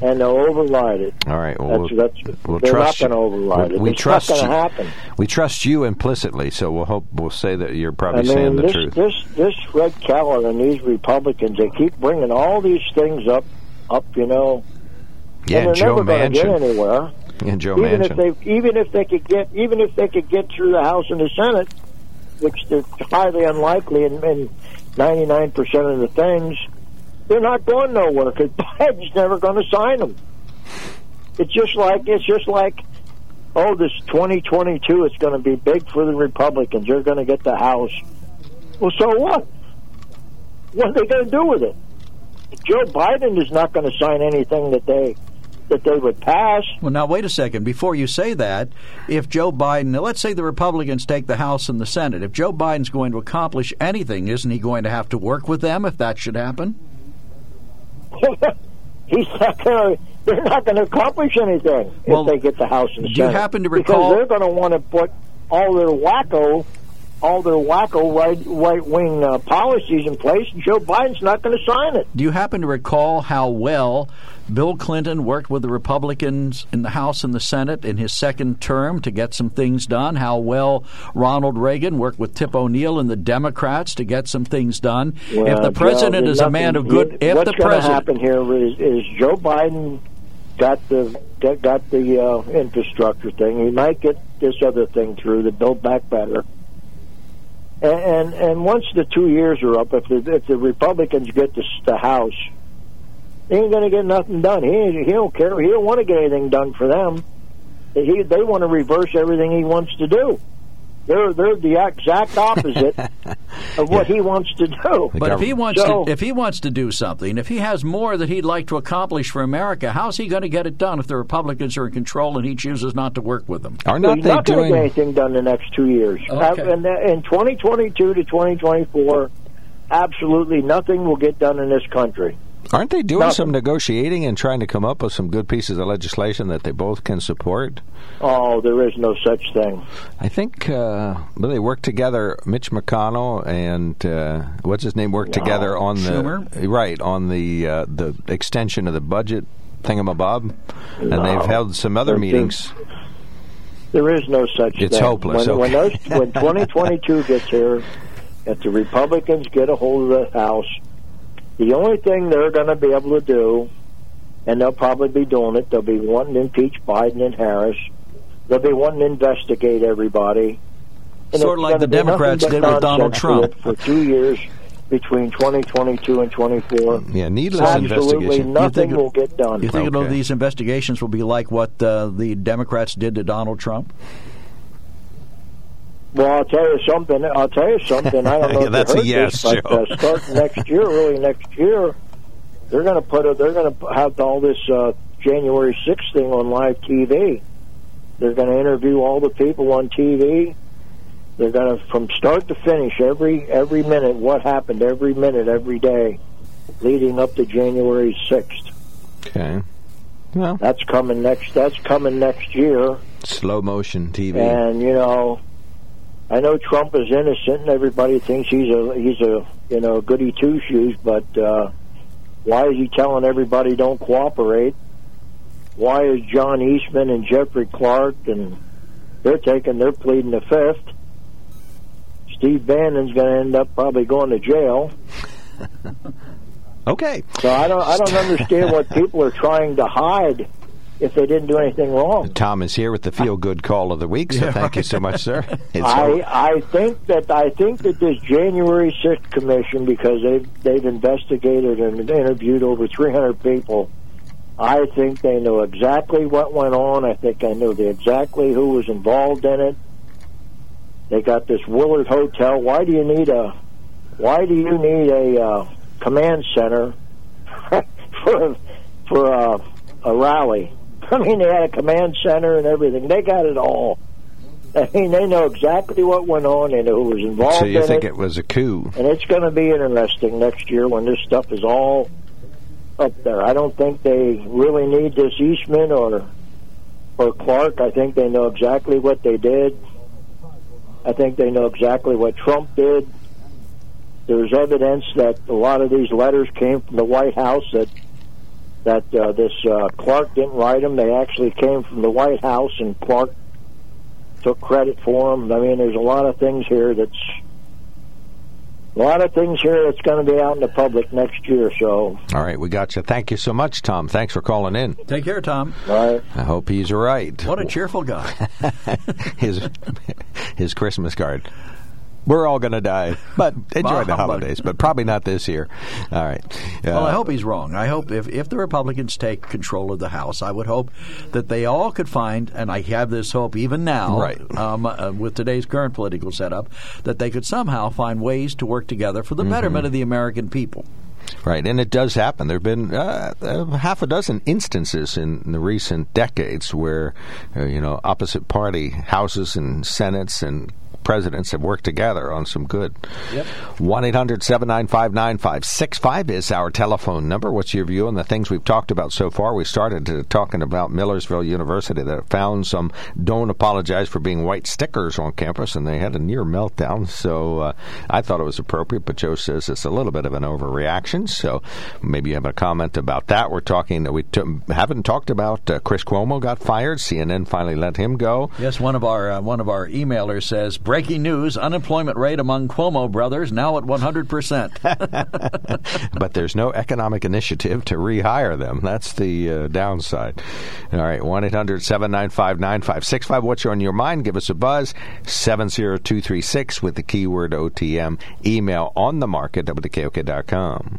and they'll override it. All right, well, That's, we'll, that's, we'll they're trust not going to override we, it. we it's trust not you. happen. We trust you implicitly, so we'll hope we'll say that you're probably I mean, saying the this, truth. this this Fred Keller and these Republicans, they keep bringing all these things up, up, you know, yeah, and they're Joe never to get Manchin. anywhere. And Joe even Manchin. if they even if they could get even if they could get through the House and the Senate, which they're highly unlikely in, in 99% of the things, they're not going nowhere because Biden's never going to sign them. It's just like it's just like oh, this 2022 it's going to be big for the Republicans. They're going to get the House. Well, so what? What are they going to do with it? Joe Biden is not going to sign anything that they that they would pass. Well, now wait a second. Before you say that, if Joe Biden, let's say the Republicans take the House and the Senate, if Joe Biden's going to accomplish anything, isn't he going to have to work with them if that should happen? He's not going to. They're not going to accomplish anything Well, if they get the House and the do you happen to recall- Because they're going to want to put all their wacko, all their wacko right right wing uh, policies in place, and Joe Biden's not going to sign it. Do you happen to recall how well Bill Clinton worked with the Republicans in the House and the Senate in his second term to get some things done? How well Ronald Reagan worked with Tip O'Neill and the Democrats to get some things done? if the president is a man of good, if what's the going to president, happen here is, is Joe Biden got the got, got the uh, infrastructure thing. He might get this other thing through, the Build Back Better. And, and and once the two years are up, if the if the Republicans get the, the House, he ain't going to get nothing done. He he don't care. He don't want to get anything done for them. He they want to reverse everything he wants to do. They're they're the exact opposite of what he wants to do. But if he wants So- to, if he wants to do something, if he has more that he'd like to accomplish for America, how's he going to get it done if the Republicans are in control and he chooses not to work with them? Are Well, not he's they not going to doing? get anything done the next two years. Okay. Uh, and uh, in 2022 to 2024, absolutely nothing will get done in this country. Aren't they doing Nothing. some negotiating and trying to come up with some good pieces of legislation that they both can support? Oh, there is no such thing. I think uh, well, they work together. Mitch McConnell and uh, what's his name work together on the Schumer? right on the uh, the extension of the budget thingamabob, and No. they've held some other But meetings. There is no such It's thing. hopeless, When, when, those, when 2022 gets here, if the Republicans get a hold of the House, the only thing they're going to be able to do, and they'll probably be doing it, they'll be wanting to impeach Biden and Harris. They'll be wanting to investigate everybody. And Sort of like the Democrats did with Donald Trump. For, for two years between 2022 and 24. Yeah, needless Absolutely investigation. nothing it- will get done. You think Okay. these investigations will be like what uh, the Democrats did to Donald Trump? Well, I'll tell you something. I'll tell you something. I don't know Yeah, if that's a you heard yes, this, but uh, starting next year, early next year, they're going to put a, they're going to have all this uh, January 6th thing on live TV. They're going to interview all the people on TV. They're going to from start to finish every every minute what happened every minute every day leading up to January 6th. Okay. Well, That's coming next that's coming next year. slow motion TV. And you know, I know Trump is innocent, and everybody thinks he's a he's a you know goody two shoes. But uh, why is he telling everybody don't cooperate? Why is John Eastman and Jeffrey Clark and they're taking they're pleading the fifth? Steve Bannon's going to end up probably going to jail. okay. So I don't I don't understand what people are trying to hide if they didn't do anything wrong. Tom is here with the feel good call of the week, so thank you so much, sir. It's I I think that I think that this January sixth commission, because they've they've investigated and interviewed over three hundred people, I think they know exactly what went on. I think I know the exactly who was involved in it, They got this Willard Hotel. Why do you need a Why do you need a uh, command center for for uh, a rally? I mean, they had a command center and everything. They got it all. I mean, they know exactly what went on and who was involved So you in think it. it was a coup? And it's going to be interesting next year when this stuff is all up there. I don't think they really need this Eastman or or Clark. I think they know exactly what they did. I think they know exactly what Trump did. There's evidence that a lot of these letters came from the White House that that uh, this uh, Clark didn't write them. They actually came from the White House, and Clark took credit for them. I mean, there's a lot of things here that's a lot of things here that's going to be out in the public next year. So, All right, we got you. Thank you so much, Tom. Thanks for calling in. Take care, Tom. all right. I hope he's right. What a cheerful guy. his his Christmas card. We're all going to die, but enjoy the holidays. But probably not this year. All right. Well, I Uh, hope he's wrong. I hope if, if the Republicans take control of the House, I would hope that they all could find, and I have this hope even now, Right. um, uh, with today's current political setup, that they could somehow find ways to work together for the Mm-hmm. betterment of the American people. Right, and it does happen. There have been uh, uh, half a dozen instances in the recent decades where, uh, you know, opposite party houses and senates and presidents have worked together on some good. 1 800 795 9565 is our telephone number. What's your view on the things we've talked about so far? We started uh, talking about Millersville University that found some don't apologize for being white stickers on campus, and they had a near meltdown. So uh, I thought it was appropriate, but Joe says it's a little bit of an overreaction. So maybe you have a comment about that. We're talking, that we t- haven't talked about uh, Chris Cuomo got fired. CNN finally let him go. Yes, one of our uh, one of our emailers says breaking news: unemployment rate among Cuomo brothers now at one hundred percent. but there's no economic initiative to rehire them. That's the uh, downside. All right, 1 800 795 9565. What's on your mind? Give us a buzz. 70236 with the keyword OTM. Email on the market WKOK.com.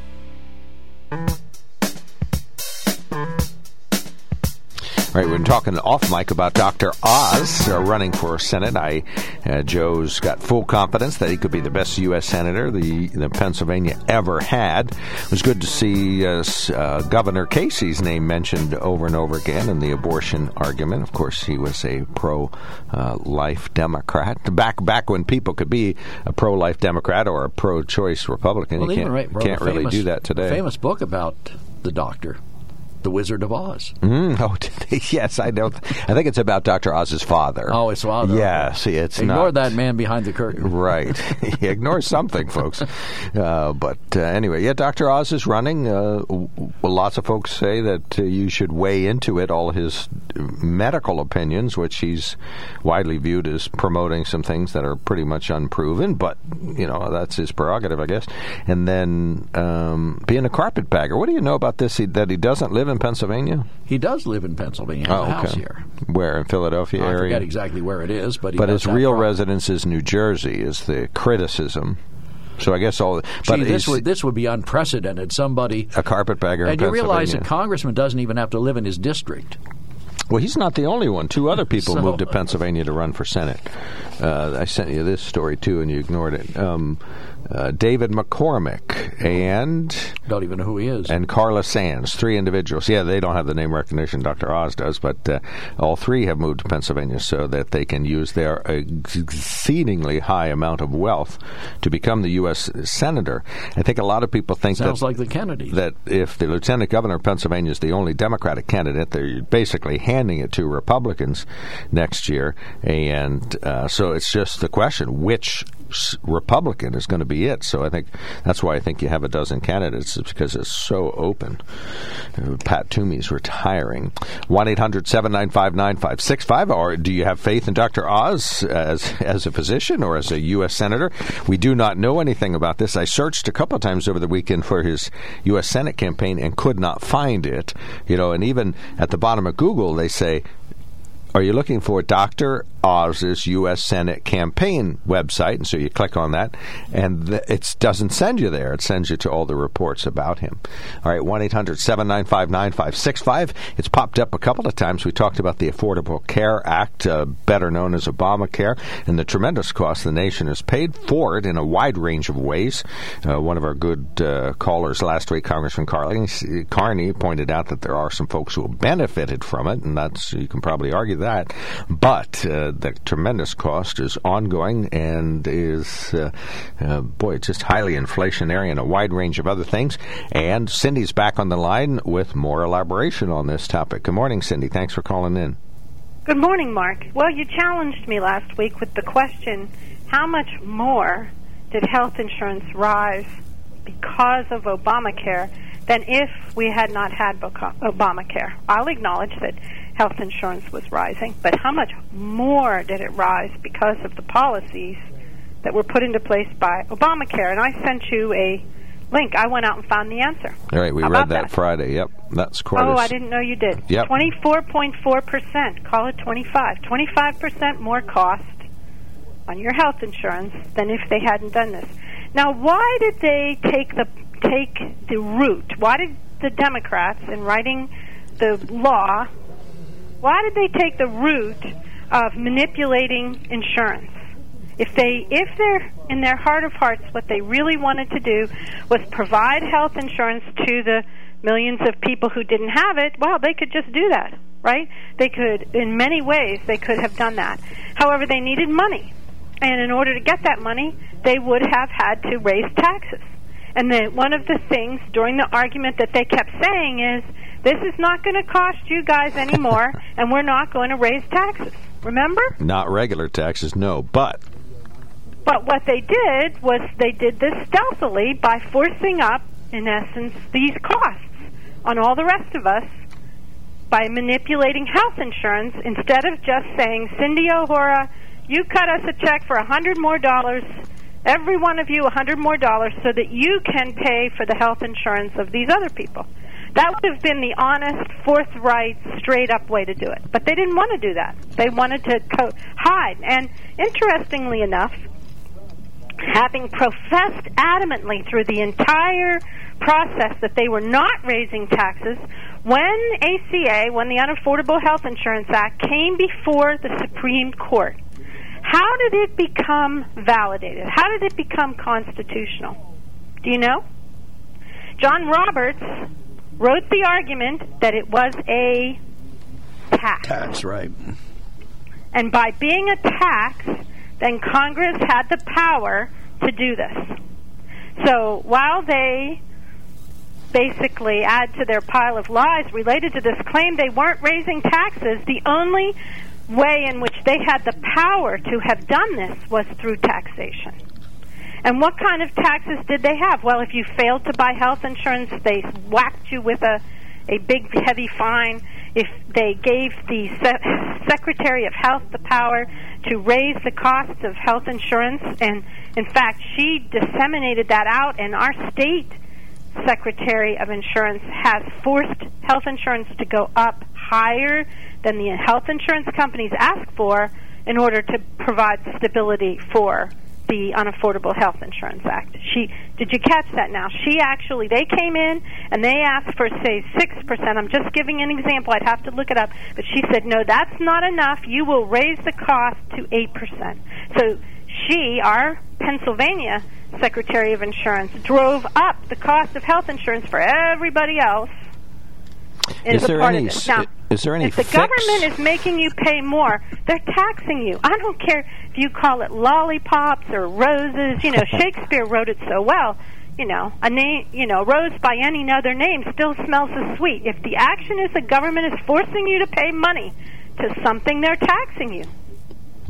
All right, we're talking off mic about Dr. Oz uh, running for Senate. I, uh, Joe's got full confidence that he could be the best U.S. senator the, the Pennsylvania ever had. It was good to see uh, uh, Governor Casey's name mentioned over and over again in the abortion argument. Of course, he was a pro-life Democrat back back when people could be a pro-life Democrat or a pro-choice Republican. Well, you can't, right, a can't really famous- do that today. Famous book about the doctor, The Wizard of Oz. Mm, oh, yes, I don't. I think it's about Dr. Oz's father. Oh, his father. Yeah, see, it's Ignore not. that man behind the curtain. Right. Ignore something, folks. Uh, but uh, anyway, yeah, Dr. Oz is running. Uh, lots of folks say that uh, you should weigh into it all his medical opinions, which he's widely viewed as promoting some things that are pretty much unproven, but, you know, that's his prerogative, I guess. And then um, being a carpetbagger. What do you know about this, he, that he doesn't live in Pennsylvania? He does live in Pennsylvania. Oh, a house okay. here. Where, in Philadelphia I area? forget exactly where it is, but he but his real property. residence is New Jersey. Is the criticism? So I guess all. But Gee, this would this would be unprecedented. Somebody a carpetbagger. and you realize a congressman doesn't even have to live in his district. Well, he's not the only one. Two other people So- moved to Pennsylvania to run for Senate. Uh, I sent you this story too, and you ignored it. Um, uh, David McCormick and Don't even know who he is. and Carla Sands, three individuals. Yeah, they don't have the name recognition Dr. Oz does, but uh, all three have moved to Pennsylvania so that they can use their exceedingly high amount of wealth to become the U.S. senator. I think a lot of people think Sounds that like the Kennedy that if the lieutenant governor of Pennsylvania is the only Democratic candidate, they're basically handing it to Republicans next year, and uh, so it's just the question which Republican is going to be it. So I think that's why I think you have a dozen candidates is because it's so open. Uh, Pat Toomey's retiring. One 9565 Or do you have faith in Dr. Oz as as a physician or as a U.S. senator? We do not know anything about this. I searched a couple of times over the weekend for his U.S. Senate campaign and could not find it. You know, and even at the bottom of Google, they say are you looking for Dr. Oz's U.S. Senate campaign website? And so you click on that, and it doesn't send you there. It sends you to all the reports about him. All right, 1 800 795 9565. It's popped up a couple of times. We talked about the Affordable Care Act, uh, better known as Obamacare, and the tremendous cost the nation has paid for it in a wide range of ways. Uh, one of our good uh, callers last week, Congressman Carney, Carney, pointed out that there are some folks who have benefited from it, and that's you can probably argue that. But uh, the tremendous cost is ongoing and is, uh, uh, boy, it's just highly inflationary and a wide range of other things. And Cindy's back on the line with more elaboration on this topic. Good morning, Cindy. Thanks for calling in. Good morning, Mark. Well, you challenged me last week with the question how much more did health insurance rise because of Obamacare than if we had not had Obamacare? I'll acknowledge that health insurance was rising, but how much more did it rise because of the policies that were put into place by Obamacare? And I sent you a link. I went out and found the answer. All right, we read that, that? Friday. Yep, that's correct. Oh, I didn't know you did. Yep. 24.4%. Call it 25. 25% more cost on your health insurance than if they hadn't done this. Now, why did they take the take the route? Why did the Democrats in writing the law why did they take the route of manipulating insurance? If they if they're in their heart of hearts what they really wanted to do was provide health insurance to the millions of people who didn't have it, well, they could just do that, right? They could in many ways they could have done that. However, they needed money. And in order to get that money, they would have had to raise taxes. And the, one of the things during the argument that they kept saying is, this is not going to cost you guys anymore, and we're not going to raise taxes. Remember? Not regular taxes, no, but But what they did was they did this stealthily by forcing up, in essence, these costs on all the rest of us by manipulating health insurance instead of just saying, Cindy O'Hora, you cut us a check for a hundred more dollars, every one of you a hundred more dollars, so that you can pay for the health insurance of these other people. That would have been the honest, forthright, straight up way to do it. But they didn't want to do that. They wanted to co- hide. And interestingly enough, having professed adamantly through the entire process that they were not raising taxes, when ACA, when the Unaffordable Health Insurance Act came before the Supreme Court, how did it become validated? How did it become constitutional? Do you know? John Roberts wrote the argument that it was a tax. Tax, right. And by being a tax, then Congress had the power to do this. So while they basically add to their pile of lies related to this claim they weren't raising taxes, the only way in which they had the power to have done this was through taxation. And what kind of taxes did they have? Well, if you failed to buy health insurance, they whacked you with a, a big, heavy fine. If they gave the Se- Secretary of Health the power to raise the cost of health insurance, and in fact, she disseminated that out, and our state Secretary of Insurance has forced health insurance to go up higher than the health insurance companies ask for in order to provide stability for the Unaffordable Health Insurance Act. She did you catch that now? She actually they came in and they asked for say 6%. I'm just giving an example. I'd have to look it up, but she said no, that's not enough. You will raise the cost to 8%. So she, our Pennsylvania Secretary of Insurance, drove up the cost of health insurance for everybody else. Is a there any. Now, is there any if the fix? government is making you pay more, they're taxing you. I don't care if you call it lollipops or roses. You know, Shakespeare wrote it so well. You know, a name, you know, rose by any other name still smells as sweet. If the action is the government is forcing you to pay money to something, they're taxing you.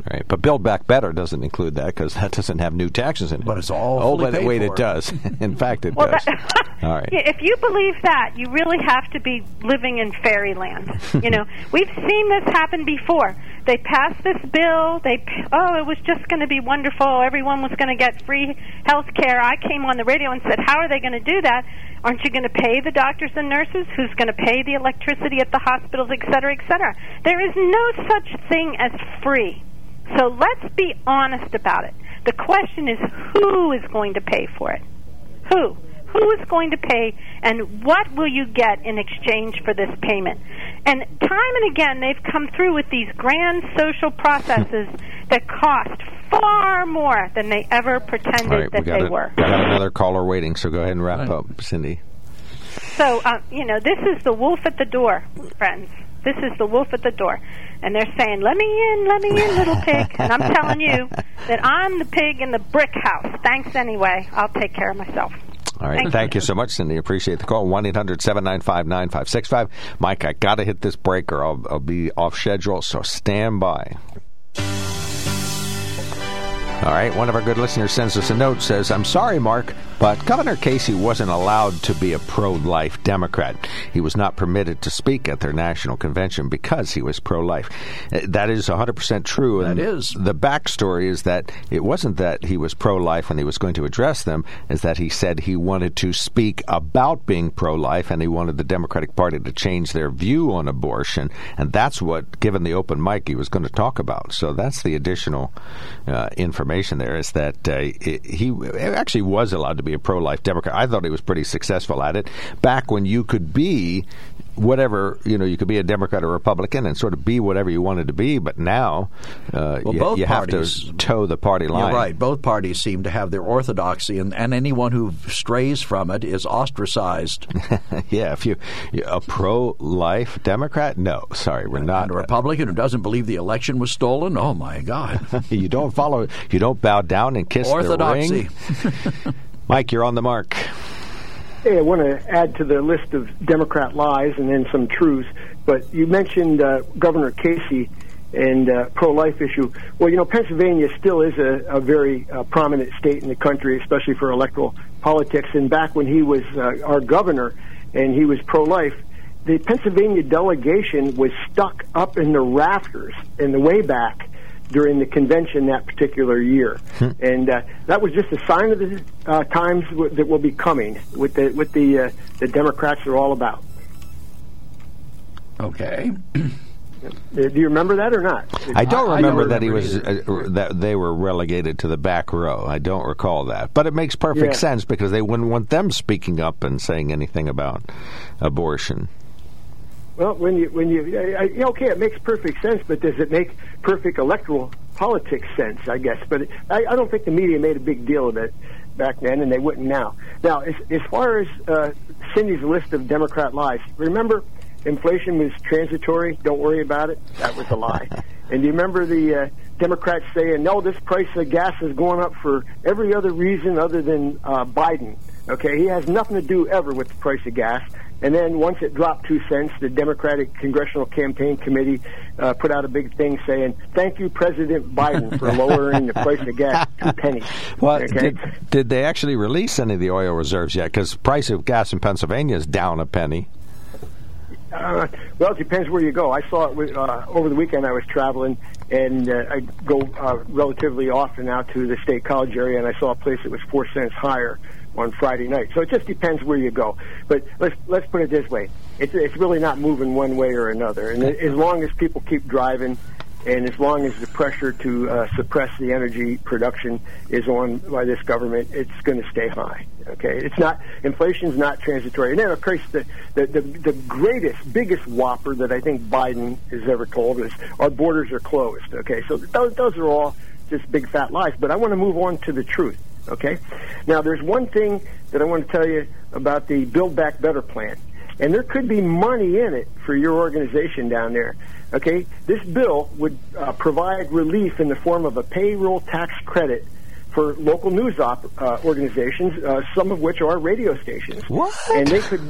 Right, but Build Back Better doesn't include that because that doesn't have new taxes in it. But it's all oh, fully but paid wait, for. it does. in fact, it Well, does. that, All right. If you believe that, you really have to be living in fairyland. you know, we've seen this happen before. They passed this bill. They oh, it was just going to be wonderful. Everyone was going to get free health care. I came on the radio and said, "How are they going to do that? Aren't you going to pay the doctors and nurses? Who's going to pay the electricity at the hospitals, et cetera, et cetera?" There is no such thing as free. So let's be honest about it. The question is, who is going to pay for it? Who? Who is going to pay, and what will you get in exchange for this payment? And time and again, they've come through with these grand social processes that cost far more than they ever pretended All right, that we they a- were. got another caller waiting, so go ahead and wrap up, Cindy. So, uh, you know, this is the wolf at the door, friends. This is the wolf at the door. And they're saying, let me in, let me in, little pig. And I'm telling you that I'm the pig in the brick house. Thanks anyway. I'll take care of myself. All right, Thank thank, you so much, Cindy. Appreciate the call. 1 800 795 9565. Mike, I got to hit this break or I'll, I'll be off schedule, so stand by. All right, one of our good listeners sends us a note says, I'm sorry, Mark, but Governor Casey wasn't allowed to be a pro life Democrat. He was not permitted to speak at their national convention because he was pro life. That is 100% true. That and is. The backstory is that it wasn't that he was pro life and he was going to address them, is that he said he wanted to speak about being pro life and he wanted the Democratic Party to change their view on abortion. And that's what, given the open mic, he was going to talk about. So that's the additional uh, information there is that uh, he actually was allowed to be a pro life Democrat. I thought he was pretty successful at it back when you could be whatever you know you could be a democrat or republican and sort of be whatever you wanted to be but now uh, Well, you, both you have parties- to toe the party line You're right. Both parties seem to have their orthodoxy, and, and anyone who strays from it is ostracized. yeah if you a pro-life democrat no sorry we're not And a Republican who doesn't believe the election was stolen, oh my God. you don't follow you don't bow down and kiss Orthodoxy. the ring mike you're on the mark Hey, I want to add to the list of Democrat lies and then some truths. But you mentioned uh, Governor Casey and uh, pro-life issue. Well, you know, Pennsylvania still is a, a very uh, prominent state in the country, especially for electoral politics. And back when he was uh, our governor and he was pro-life, the Pennsylvania delegation was stuck up in the rafters in the way back during the convention that particular year, and uh, that was just a sign of the uh, times w- that will be coming with the with the uh, the Democrats are all about. Okay. Do you remember that or not? I don't I- I remember don't that he was uh, that they were relegated to the back row. I don't recall that, but it makes perfect Yeah. sense because they wouldn't want them speaking up and saying anything about abortion. Well, when you when you okay, it makes perfect sense, but does it make perfect electoral politics sense? I guess, but I, I don't think the media made a big deal of it back then, and they wouldn't now. Now, as, as far as uh, Cindy's list of Democrat lies, remember inflation was transitory. Don't worry about it. That was a lie. and do you remember the uh, Democrats saying, "No, this price of gas is going up for every other reason other than uh, Biden." Okay, he has nothing to do ever with the price of gas. And then once it dropped two cents, the Democratic Congressional Campaign Committee uh, put out a big thing saying, "Thank you, President Biden, for lowering the price of gas to pennies." Well, okay? did, did they actually release any of the oil reserves yet? Because price of gas in Pennsylvania is down a penny. Uh, well, it depends where you go. I saw it with, uh, over the weekend. I was traveling, and uh, I go uh, relatively often out to the State College area, and I saw a place that was four cents higher on Friday night. So it just depends where you go. But let's let's put it this way: it's it's really not moving one way or another. And as long as people keep driving, And as long as the pressure to uh, suppress the energy production is on by this government, it's going to stay high. Okay, it's not inflation's not transitory. And then, of course, the, the the the greatest, biggest whopper that I think Biden has ever told is our borders are closed. Okay, so those those are all just big fat lies. But I want to move on to the truth. Okay, now there's one thing that I want to tell you about the Build Back Better plan, and there could be money in it for your organization down there. Okay, this bill would uh, provide relief in the form of a payroll tax credit for local news op- uh, organizations, uh, some of which are radio stations. What? And they could.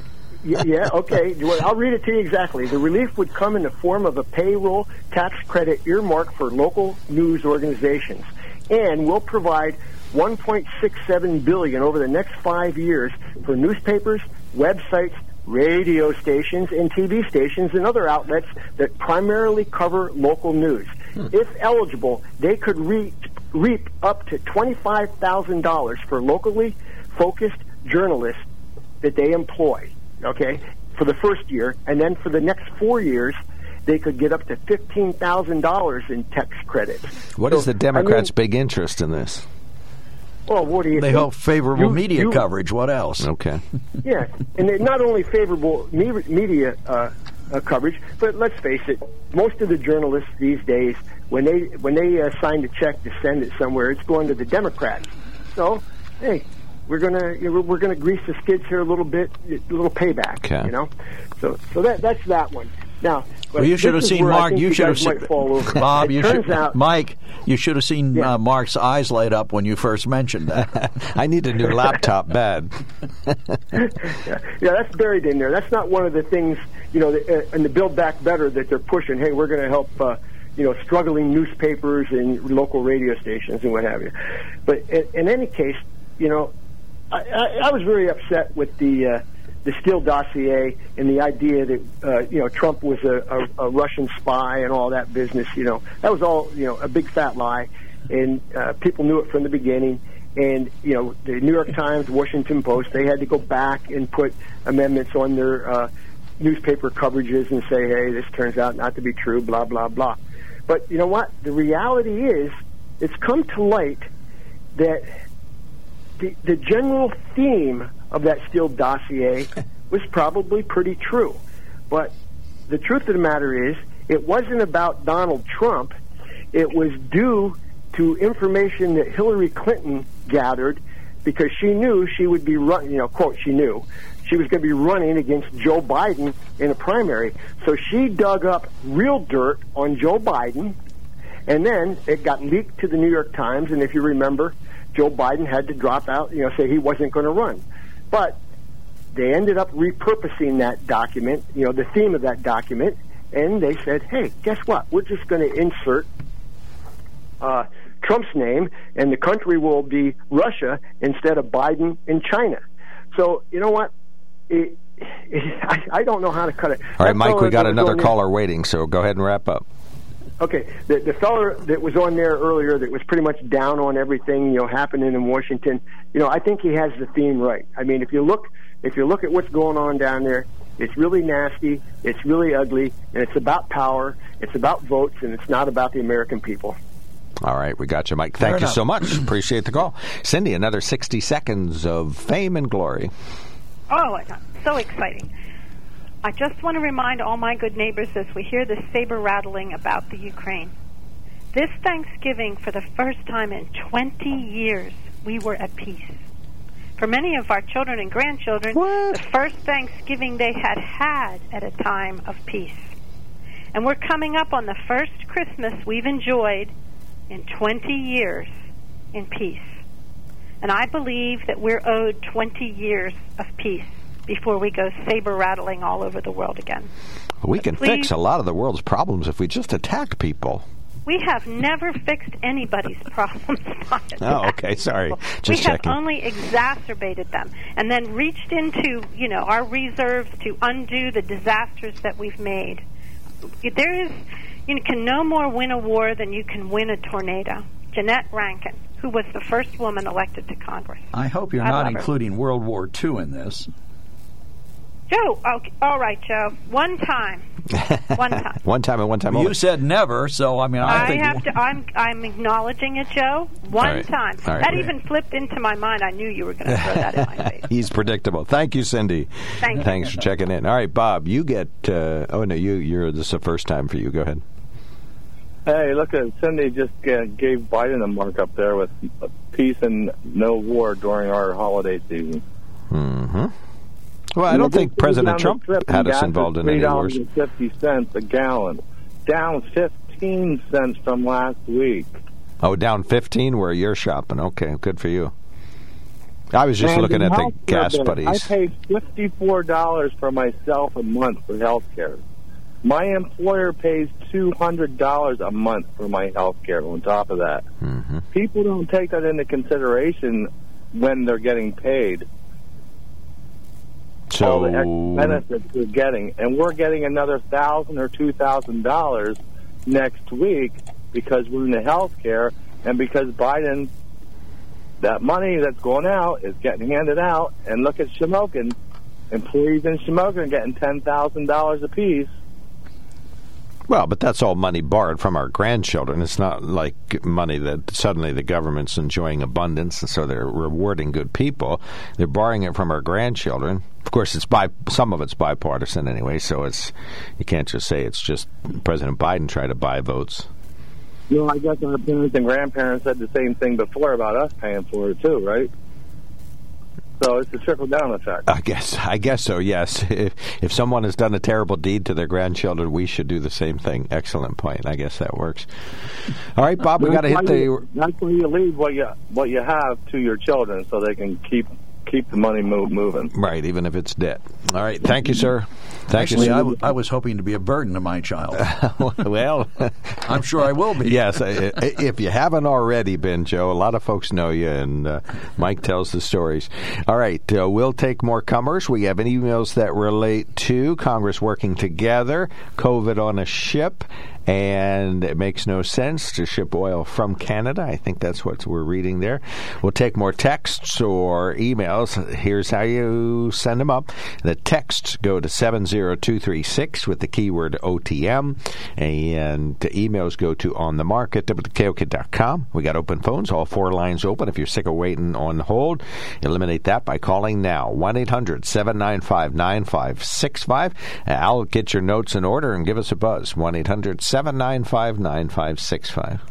Yeah, okay. I'll read it to you exactly. The relief would come in the form of a payroll tax credit earmarked for local news organizations, and will provide 1.67 billion over the next five years for newspapers, websites, radio stations, and TV stations and other outlets that primarily cover local news. Hmm. If eligible, they could reap, reap up to $25,000 for locally focused journalists that they employ, okay, for the first year, and then for the next four years, they could get up to $15,000 in tax credits. What So, is the I mean, Democrats' big interest in this? Well, what do you They think? hope favorable You- media you- coverage. What else? Okay. Yeah, and they're not only favorable me- media uh, uh, coverage, but let's face it, most of the journalists these days, when they when they uh, sign the check to send it somewhere, it's going to the Democrats. So, hey, we're gonna you know, we're gonna grease the skids here a little bit, a little payback. Okay. You know, so so that that's that one. Now, Well, you should have seen Mark. You should have seen might fall over. Bob. It You turns should, out, Mike. You should have seen Yeah. uh, Mark's eyes light up when you first mentioned that. I need a new laptop bad. yeah, that's buried in there. That's not one of the things, you know, the, uh, in the Build Back Better that they're pushing. Hey, we're going to help, uh, you know, struggling newspapers and local radio stations and what have you. But in, in any case, you know, I, I, I was very upset with the uh, the Steele dossier and the idea that uh, you know Trump was a, a, a Russian spy and all that business. You know, that was all you know a big fat lie, and uh, people knew it from the beginning. And you know, the New York Times, Washington Post, they had to go back and put amendments on their uh, newspaper coverages and say, "Hey, this turns out not to be true." Blah blah blah. But you know what? The reality is, it's come to light that the, the general theme of that Steele dossier was probably pretty true. But the truth of the matter is, it wasn't about Donald Trump. It was due to information that Hillary Clinton gathered because she knew she would be run, you know, quote, she knew she was going to be running against Joe Biden in a primary. So she dug up real dirt on Joe Biden and then it got leaked to the New York Times, and if you remember, Joe Biden had to drop out, you know, say he wasn't going to run. But they ended up repurposing that document, you know, the theme of that document, and they said, hey, guess what? We're just going to insert uh, Trump's name, and the country will be Russia instead of Biden and China. So, you know what? It, it, I, I don't know how to cut it. All right, That Mike, we got another caller waiting, so go ahead and wrap up. Okay, the the fellow that was on there earlier that was pretty much down on everything you know happening in Washington. You know, I think he has the theme right. I mean, if you look if you look at what's going on down there, it's really nasty, it's really ugly, and it's about power, it's about votes, and it's not about the American people. All right, we got you, Mike. Thank Fair you enough. so much. Appreciate the call. Cindy, another 60 seconds of fame and glory. Oh, my God. So exciting. I just want to remind all my good neighbors as we hear the saber rattling about the Ukraine. This Thanksgiving, for the first time in 20 years, we were at peace. For many of our children and grandchildren, the first Thanksgiving they had had at a time of peace. And we're coming up on the first Christmas we've enjoyed in 20 years in peace. And I believe that we're owed 20 years of peace before we go saber rattling all over the world again. We can Please. fix a lot of the world's problems if we just attack people. We have never fixed anybody's problems. by Oh, okay. Sorry. we Just have checking. only exacerbated them and then reached into, you know, our reserves to undo the disasters that we've made. There is, you know, can no more win a war than you can win a tornado. Jeannette Rankin, who was the first woman elected to Congress. I hope you're I not love her. including World War II in this. Joe, okay, all right, Joe. One time. One time. one time and one time You said never, so I mean, I, I, think have to. I'm. I'm acknowledging it, Joe. One All right. time. All right. That even flipped into my mind. I knew you were going to throw that in my face. He's predictable. Thank you, Cindy. Thank you. Thanks for checking in. All right, Bob, you get. Uh, oh no, you you're this is the first time for you. Go ahead. Hey, look at Cindy just uh, gave Biden a mark up there with peace and no war during our holiday season. Mm-hmm. Well, I don't think President Trump had us involved in any wars. Three dollars and fifty cents a gallon, down fifteen cents from last week. Oh, down 15 where you're shopping. Okay, good for you. I was just And looking at the gas bill, buddies. I pay fifty-four dollars for myself a month for health care. My employer pays two hundred dollars a month for my health care. On top of that, mm-hmm. people don't take that into consideration when they're getting paid. All the benefits we're getting, and we're getting another thousand or two thousand dollars next week because we're in the health care and because Biden, that money that's going out is getting handed out. And look at Shamokin, employees in Shamokin getting ten thousand dollars apiece. Well, but that's all money borrowed from our grandchildren. It's not like money that suddenly the government's enjoying abundance and so they're rewarding good people. They're borrowing it from our grandchildren. Of course, it's by some of it's bipartisan anyway, so it's you can't just say it's just President Biden trying to buy votes. You know, I guess our parents and grandparents said the same thing before about us paying for it too, right? So it's a trickle down effect. I guess I guess so. Yes, if if someone has done a terrible deed to their grandchildren, we should do the same thing. Excellent point. I guess that works. All right, Bob, we got to hit the. That's why you leave what you what you have to your children, so they can keep keep the money move, moving. Right, even if it's debt. All right, thank you, sir. Thank Actually. I, w- I was hoping to be a burden to my child. well, I'm sure I will be. yes, if you haven't already been, Joe, a lot of folks know you, and uh, Mike tells the stories. All right, uh, we'll take more comers. We have emails that relate to Congress working together, COVID on a ship, and it makes no sense to ship oil from Canada. I think that's what we're reading there. We'll take more texts or emails. Here's how you send them up. The texts go to 70236 with the keyword OTM, and the emails go to on the market WKOK.com. We got open phones, all four lines open. If you're sick of waiting on hold, eliminate that by calling now 1 800 795 9565. I'll get your notes in order and give us a buzz 1 800 795 9565.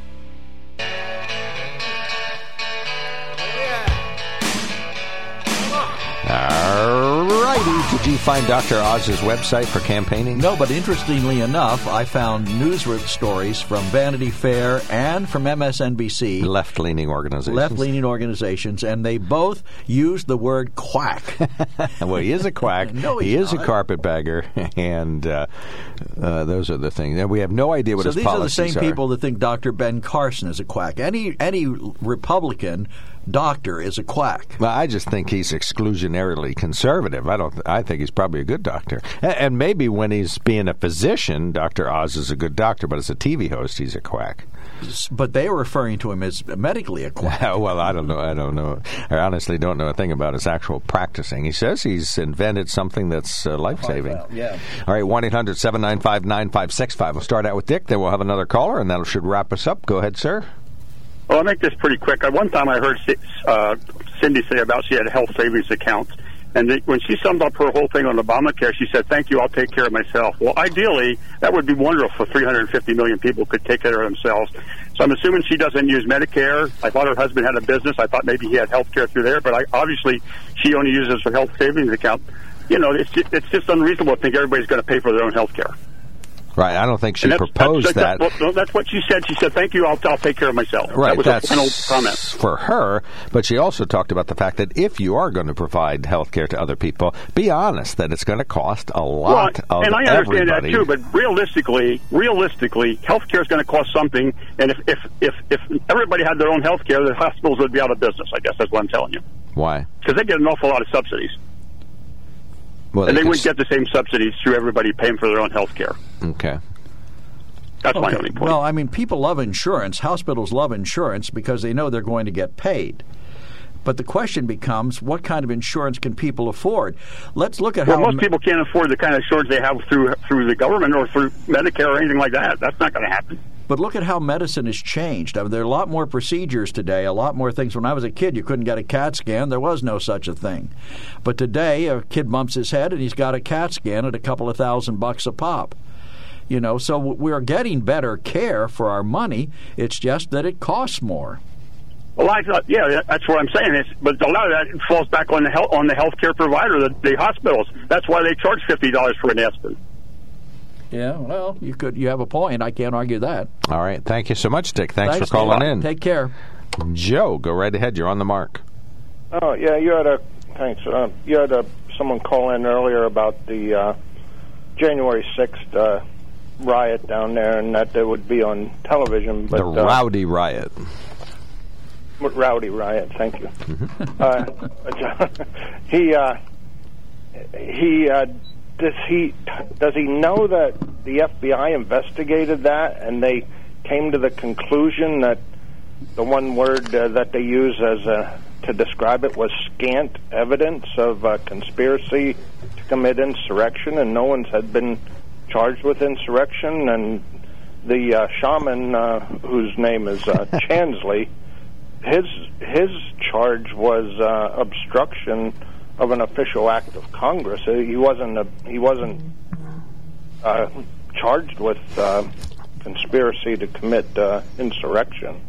All righty. Did you find Dr. Oz's website for campaigning? No, but interestingly enough, I found news stories from Vanity Fair and from MSNBC. Left leaning organizations. Left leaning organizations, and they both use the word quack. well, he is a quack. No, he is not. a carpetbagger, and uh, uh, those are the things. And we have no idea what so his these are the policies same people that think Dr. Ben Carson is a quack. Any any Republican doctor is a quack. Well, I just think he's exclusionarily conservative. I don't. I think he's probably a good doctor, and, and maybe when he's being a physician, Doctor Oz is a good doctor. But as a TV host, he's a quack. But they are referring to him as medically a quack. well, I don't know. I don't know. I honestly don't know a thing about his actual practicing. He says he's invented something that's uh, life saving. yeah. All right, 1 800 795 9565. We'll start out with Dick, then we'll have another caller, and that should wrap us up. Go ahead, sir. Well, I'll make this pretty quick. Uh, One time I heard uh, Cindy say about she had a health savings accounts, And when she summed up her whole thing on Obamacare, she said, "Thank you, I'll take care of myself." Well, ideally, that would be wonderful if 350 million people could take care of themselves. So I'm assuming she doesn't use Medicare. I thought her husband had a business. I thought maybe he had health care through there, but I, obviously she only uses her health savings account. You know, it's just, it's just unreasonable to think everybody's going to pay for their own health care. Right. I don't think she that's, proposed that's, that's, that. That's, what she said. She said, "Thank you. I'll, I'll take care of myself." Right, That was that's a final comment. for her. But she also talked about the fact that if you are going to provide health care to other people, be honest that it's going to cost a lot well, of and I understand everybody. that too. But realistically, realistically, health care is going to cost something. And if, if if if everybody had their own health care, the hospitals would be out of business. I guess that's what I'm telling you. Why? Because they get an awful lot of subsidies, Well, and they could wouldn't get the same subsidies through everybody paying for their own health care. Okay. That's my only point. Well, I mean, people love insurance. Hospitals love insurance because they know they're going to get paid. But the question becomes, what kind of insurance can people afford? Let's look at well, how most people can't afford the kind of insurance they have through through the government or through Medicare or anything like that. That's not going to happen. But look at how medicine has changed. I mean, there are a lot more procedures today, a lot more things. When I was a kid, you couldn't get a CAT scan. There was no such a thing. But today, a kid bumps his head and he's got a CAT scan at a couple of thousand bucks a pop. You know, so we're getting better care for our money. It's just that it costs more. Well, I thought, yeah, that's what I'm saying. It's, but a lot of that falls back on the health on the healthcare provider, the, the hospitals. That's why they charge fifty dollars for an aspirin. Yeah, well, you could. You have a point. I can't argue that. All right. Thank you so much, Dick. Thanks, Thanks, for calling Dave. in. Take care. Joe, go right ahead. You're on the mark. Oh yeah, you had a thanks. Uh, you had a, someone call in earlier about the uh, January sixth uh, riot down there, and that they would be on television. But the uh, rowdy riot. rowdy riot. Thank you. Mm-hmm. uh, he uh, he uh, does he does he know that the FBI investigated that and they came to the conclusion that the one word uh, that they use as a, to describe it was scant evidence of uh, conspiracy to commit insurrection, and no one's had been charged with insurrection. And the uh, shaman, uh, whose name is uh, Chansley, his his charge was uh, obstruction of an official act of Congress. Uh, He wasn't a, he wasn't uh, charged with uh, conspiracy to commit uh, insurrection.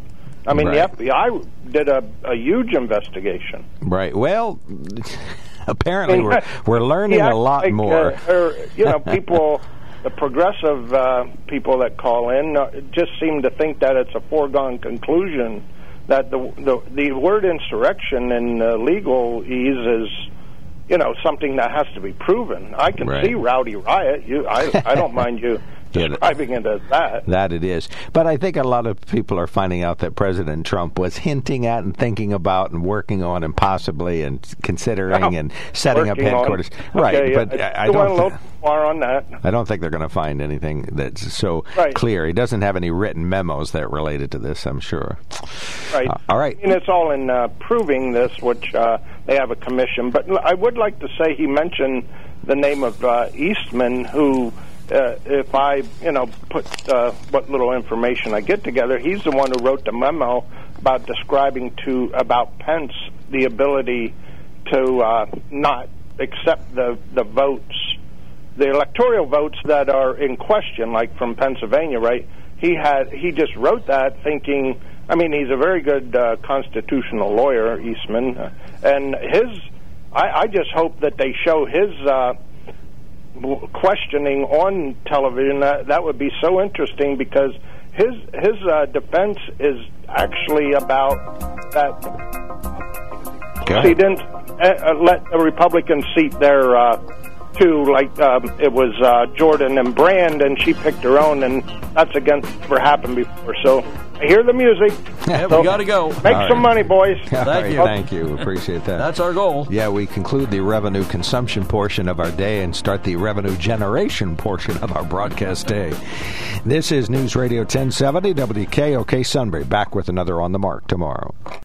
I mean, Right. the FBI did a, a huge investigation. Right. Well, apparently I mean, we're we're learning yeah, a lot like, more. Uh, or, you know, people, the progressive uh, people that call in uh, just seem to think that it's a foregone conclusion that the the, the word insurrection in uh, legalese is, you know, something that has to be proven. I can Right. see rowdy riot. You, I, I don't mind you Yeah, describing it as that. That it is. But I think a lot of people are finding out that President Trump was hinting at and thinking about and working on and possibly and considering and setting up Working on- headquarters. Right. Okay, but yeah, I, I don't little far on that. I don't think they're going to find anything that's so Right. clear. He doesn't have any written memos that related to this, I'm sure. Right. Uh, all right. I mean, it's all in uh, proving this, which uh, they have a commission. But I would like to say he mentioned the name of uh, Eastman, who, uh, if I, you know, put uh, what little information I get together, he's the one who wrote the memo about describing to about Pence the ability to uh, not accept the the votes the electoral votes that are in question, like from Pennsylvania, right? He had he just wrote that thinking. I mean, he's a very good uh, constitutional lawyer, Eastman, uh, and his. I, I just hope that they show his uh, questioning on television. That that would be so interesting because his his uh, defense is actually about that he didn't uh, uh, let a Republican seat there uh, too. Like um, it was uh, Jordan and Brand, and she picked her own, and that's against never happened before. So I hear the music. Yeah, So we got to go. Make All some right. money, boys. All right, you. Thank you. Appreciate that. That's our goal. Yeah, we conclude the revenue consumption portion of our day and start the revenue generation portion of our broadcast day. This is News Radio 1070 WKOK Sunbury. Back with another on the mark tomorrow.